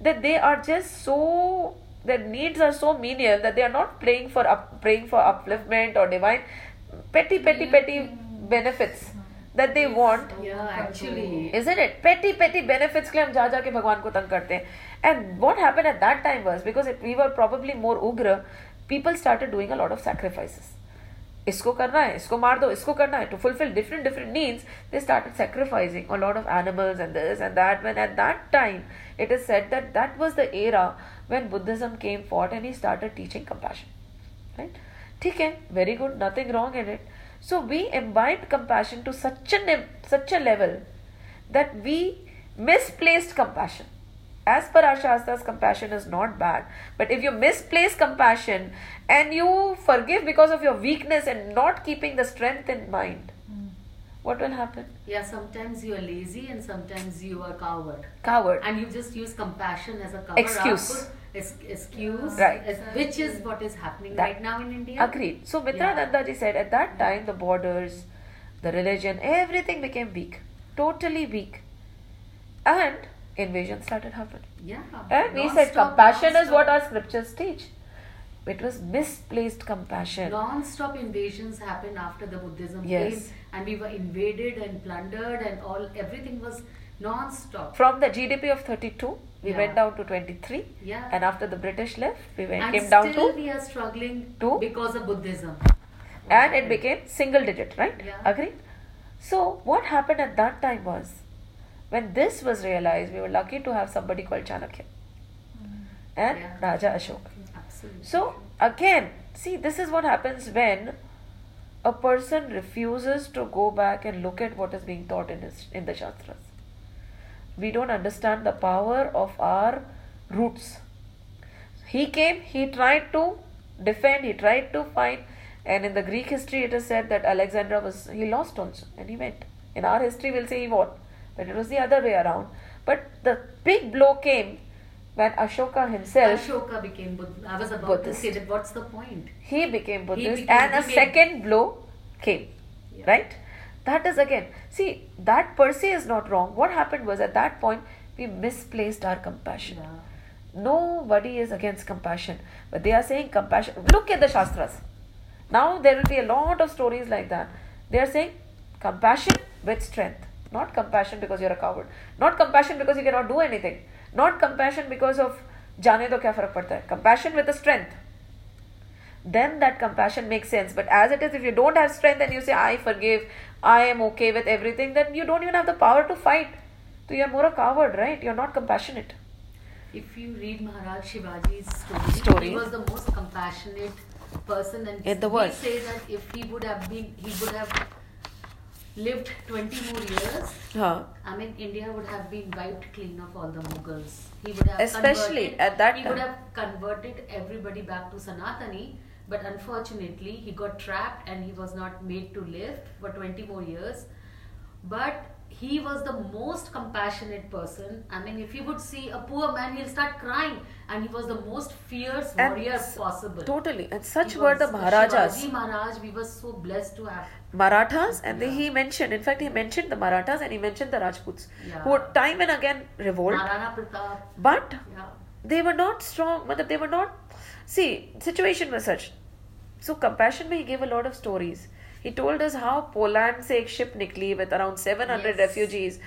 that they are just so their needs are so menial that they are not praying for up, praying for upliftment or divine petty petty petty benefits that they want Yeah, actually. isn't it petty petty benefits के लिए हम जा जा के भगवान को तंग करते हैं and what happened at that time was because it, we were probably more ugra people started doing a lot of sacrifices इसको करना है, इसको मार दो, इसको करना है to fulfill different different needs they start sacrificing a lot of animals and this and that when at that time it is said that that was the era when Buddhism came forth and he started teaching compassion right ठीक है very good nothing wrong in it so we imbibed compassion to such such a level that we misplaced compassion As per our Shastras, compassion is not bad. But if you misplace compassion and you forgive because of your weakness and not keeping the strength in mind, what will happen? Yeah, sometimes you are lazy and sometimes you are coward. Coward. And you just use compassion as a cover Excuse. up. Excuse. Right. which is what is happening That- right now in India. Agreed. So Mitra Yeah. Dandaji said at that time the borders, the religion, everything became weak. Totally weak. And invasion started happening. Yeah. And we said compassion is what our scriptures teach. It was misplaced compassion. Non-stop invasions happened after the Buddhism Yes. came, and we were invaded and plundered, and all everything was non-stop. From the GDP of 32, we Yeah. went down to 23. Yeah. And after the British left, we went, and came down to. still we are struggling to- because of Buddhism. and it became single digit, right? Yeah. Agreed? So, what happened at that time was, when this was realized, we were lucky to have somebody called Chanakya and Yeah. Raja Ashoka. Absolutely. So again, see, this is what happens when a person refuses to go back and look at what is being taught in his, in the shastras. We don't understand the power of our roots. He came, he tried to defend, he tried to find, and in the Greek history it is said that Alexander was he lost also and he went. In our history we'll say he won, but it was the other way around. But the big blow came when Ashoka himself Ashoka became Buddhist. I was about Buddhist. to say that. What's the point? he became Buddhist became- and a he made- second blow came. Yeah. Right? That is again, see, that per se is not wrong. What happened was at that point, we misplaced our compassion. Yeah. Nobody is against compassion, but they are saying compassion. Look at the Shastras. Now there will be a lot of stories like that. They are saying compassion with strength, not compassion because you're a coward, not compassion because you cannot do anything, not compassion because of जाने दो क्या फर्क पड़ता है compassion with the strength then that compassion makes sense but as it is if you don't have strength and you say i forgive i am okay with everything then you don't even have the power to fight so you're more a coward right you're not compassionate If you read Maharaj Shivaji's story, Story. he was the most compassionate person, and In the we world. say that if he would have been, he would have lived 20 more years. huh. I mean, India would have been wiped clean of all the Mughals. He would have Especially at that He would have converted everybody back to Sanatani, but unfortunately, he got trapped and he was not made to live for 20 more years. But he was the most compassionate person. I mean, if he would see a poor man, he'll start crying, and he was the most fierce And warrior possible. totally and such He were the maharajas Shivaji Maharaj, we were so blessed to have. Marathas, and Yeah. he mentioned, in fact, he mentioned the Marathas and he mentioned the Rajputs, Yeah. who would time and again revolt, but Yeah. they were not strong. They were not. See, situation was such. So compassion he gave a lot of stories. He told us how Poland se ek ship nikli with around 700 yes. refugees.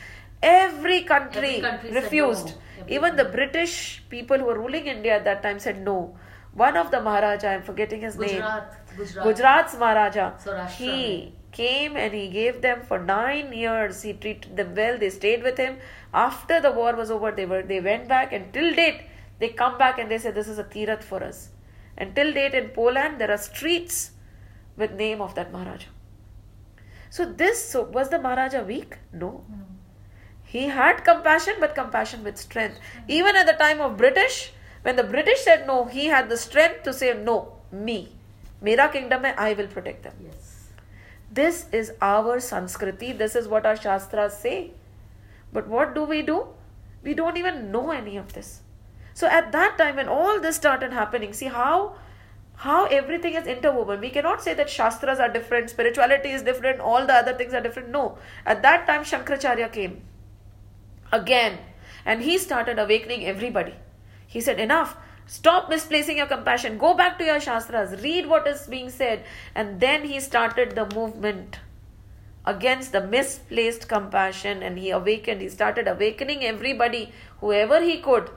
Every country, Every country refused. No. Even the British people who were ruling India at that time said no. One of the Maharaja, I'm forgetting his Gujarat, name, Gujarat. Gujarat's Maharaja, he came and he gave them for nine years. He treated them well. They stayed with him. After the war was over, they were they went back and till date they come back and they say this is a tirat for us. And till date in Poland there are streets with name of that Maharaja. So this so was the Maharaja weak? No. He had compassion, but compassion with strength. Even at the time of British, when the British said no, he had the strength to say no, me. Mera kingdom hai, I will protect them. Yes. This is our Sanskriti. This is what our Shastras say. But what do we do? We don't even know any of this. So at that time, when all this started happening, see how how everything is interwoven. We cannot say that Shastras are different, spirituality is different, all the other things are different. No. At that time, Shankaracharya came again and he started awakening everybody. He said, Enough. Stop misplacing your compassion. Go back to your Shastras. Read what is being said. And then he started the movement against the misplaced compassion and he awakened. He started awakening everybody, whoever he could,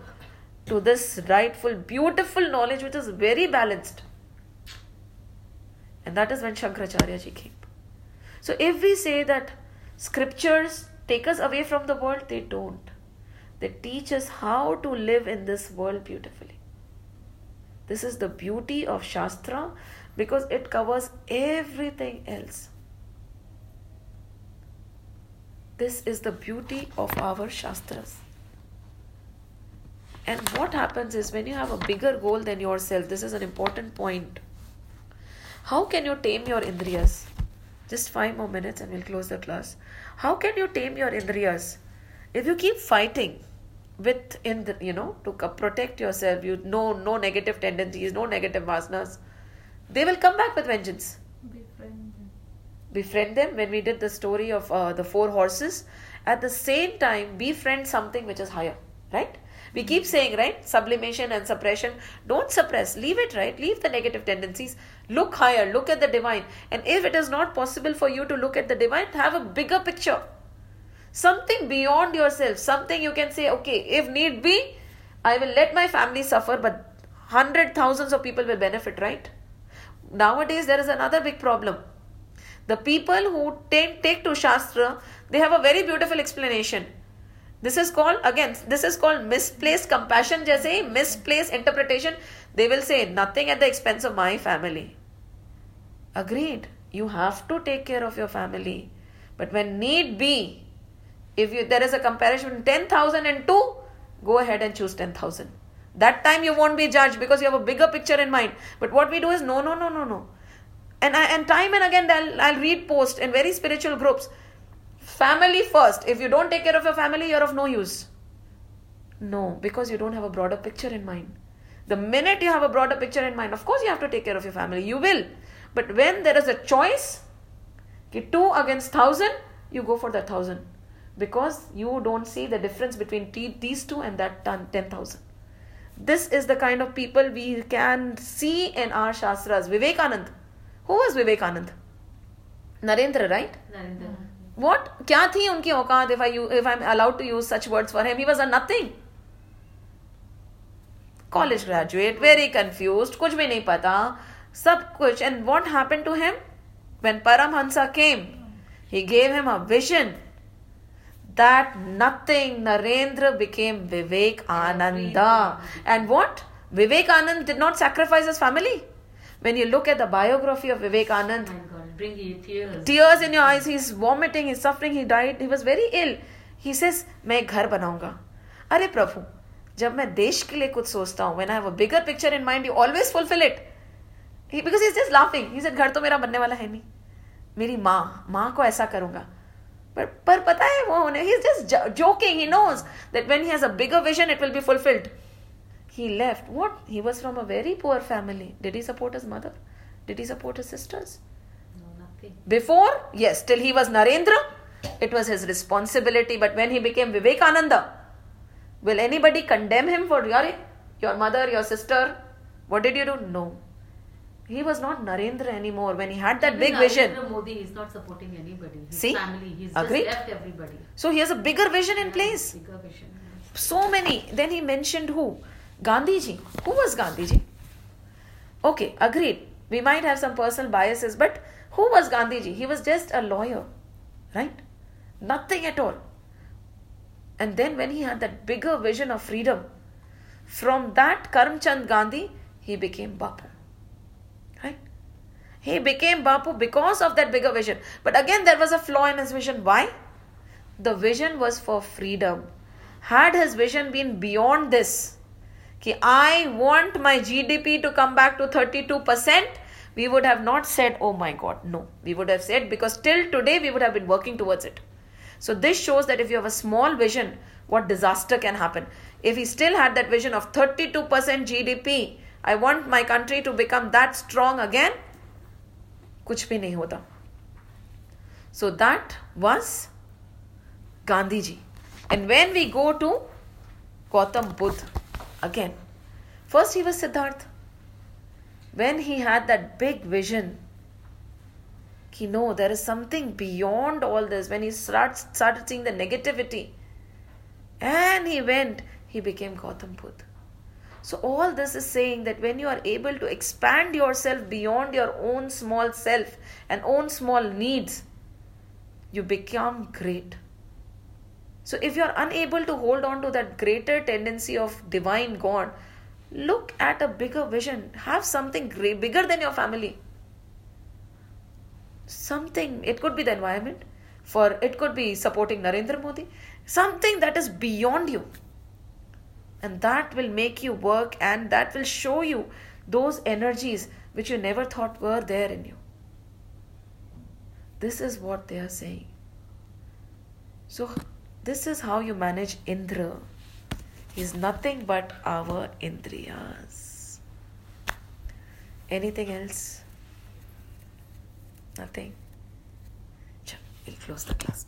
to this rightful, beautiful knowledge which is very balanced. And that is when Shankaracharya ji came. So if we say that scriptures take us away from the world, they don't. They teach us how to live in this world beautifully. This is the beauty of Shastra because it covers everything else. This is the beauty of our Shastras. And what happens is when you have a bigger goal than yourself, this is an important point. How can you tame your indriyas? Just five more minutes and we'll close the class. How can you tame your indriyas? If you keep fighting with in the, you know to protect yourself, you know no negative tendencies, no negative vasanas, they will come back with vengeance. Befriend them. Befriend them when we did the story of uh, the four horses. At the same time, befriend something which is higher, right? We keep saying, right? Sublimation and suppression. Don't suppress. Leave it, right? Leave the negative tendencies. Look higher, look at the divine. And if it is not possible for you to look at the divine, have a bigger picture. Something beyond yourself, something you can say, okay, if need be, I will let my family suffer, but hundred thousands of people will benefit, right? Nowadays, there is another big problem. The people who take, take to Shastra, they have a very beautiful explanation. This is called, again, this is called misplaced compassion, just misplaced interpretation. They will say, nothing at the expense of my family agreed you have to take care of your family but when need be if you there is a comparison 10000 and 2 go ahead and choose 10000 that time you won't be judged because you have a bigger picture in mind but what we do is no no no no no and I, and time and again I'll, I'll read posts in very spiritual groups Family first. If you don't take care of your family, you're of no use. No, because you don't have a broader picture in mind. The minute you have a broader picture in mind, of course you have to take care of your family. You will. But when there is a choice, okay, two against thousand, you go for the thousand. Because you don't see the difference between t- these two and that 10,000. This is the kind of people we can see in our Shastras. Vivekanand. Who was Vivekanand? Narendra, right? Narendra. What? क्या थी उनकी औकात if I if I'm allowed to use such words for him? He was a nothing. College graduate, very confused, कुछ भी नहीं पता, सब कुछ. And what happened to him? When Paramhansa came, he gave him a vision that nothing Narendra became Vivek Ananda. And what? Vivek Anand did not sacrifice his family. When you look at the biography of Vivek Anand, Oh bring you tears. Tears in your eyes. He's vomiting. He's suffering. He died. He was very ill. He says, मैं घर बनाऊँगा अरे प्रभु जब मैं देश के लिए कुछ सोचता हूँ when I have a bigger picture in mind, you always fulfill it. Because is just laughing घर तो मेरा बनने वाला है नहीं। मेरी माँ माँ को ऐसा करूँगा। पर पर पता है वो उन्हें ही is just joking he knows that when he has a vision it will be fulfilled he left what he was from a very poor family did he support his mother did he support his sisters before ये still he was Narendra it was his responsibility but when he became Vivekananda will anybody condemn him for your your mother your sister what did you do no He was not Narendra anymore when he had that big Narendra vision. Modi is not supporting anybody. His See? family. He's Agreed. just left everybody. So he has a bigger vision in place. Bigger vision. So many. Then he mentioned who? Gandhiji. Who was Gandhiji? Okay, agreed. We might have some personal biases, but who was Gandhiji? He was just a lawyer, right? Nothing at all. And then when he had that bigger vision of freedom, from that Karamchand Gandhi, he became Bapu. He became Bapu because of that bigger vision. But again, there was a flaw in his vision. Why? The vision was for freedom. Had his vision been beyond this, कि I want my GDP to come back to 32%, we would have not said, oh my God, no. We would have said, because till today we would have been working towards it. So this shows that if you have a small vision, what disaster can happen. If he still had that vision of 32% GDP, I want my country to become that strong again, kuch bhi nahi hota. So that was Gandhiji. And when we go to Gautam Buddha, again, first he was Siddhartha when he had that big vision he no there is something beyond all this when he start, started seeing the negativity and he went he became Gautam Buddha so all this is saying that when you are able to expand yourself beyond your own small self and own small needs you become great. So if you are unable to hold on to that greater tendency of divine god look at a bigger vision. Have something great, bigger than your family. Something it could be the environment for it could be supporting Narendra Modi, something that is beyond you. And that will make you work and that will show you those energies which you never thought were there in you. This is what they are saying. So, this is how you manage Indra. He's nothing but our Indriyas. Anything else? Nothing? We'll close the class.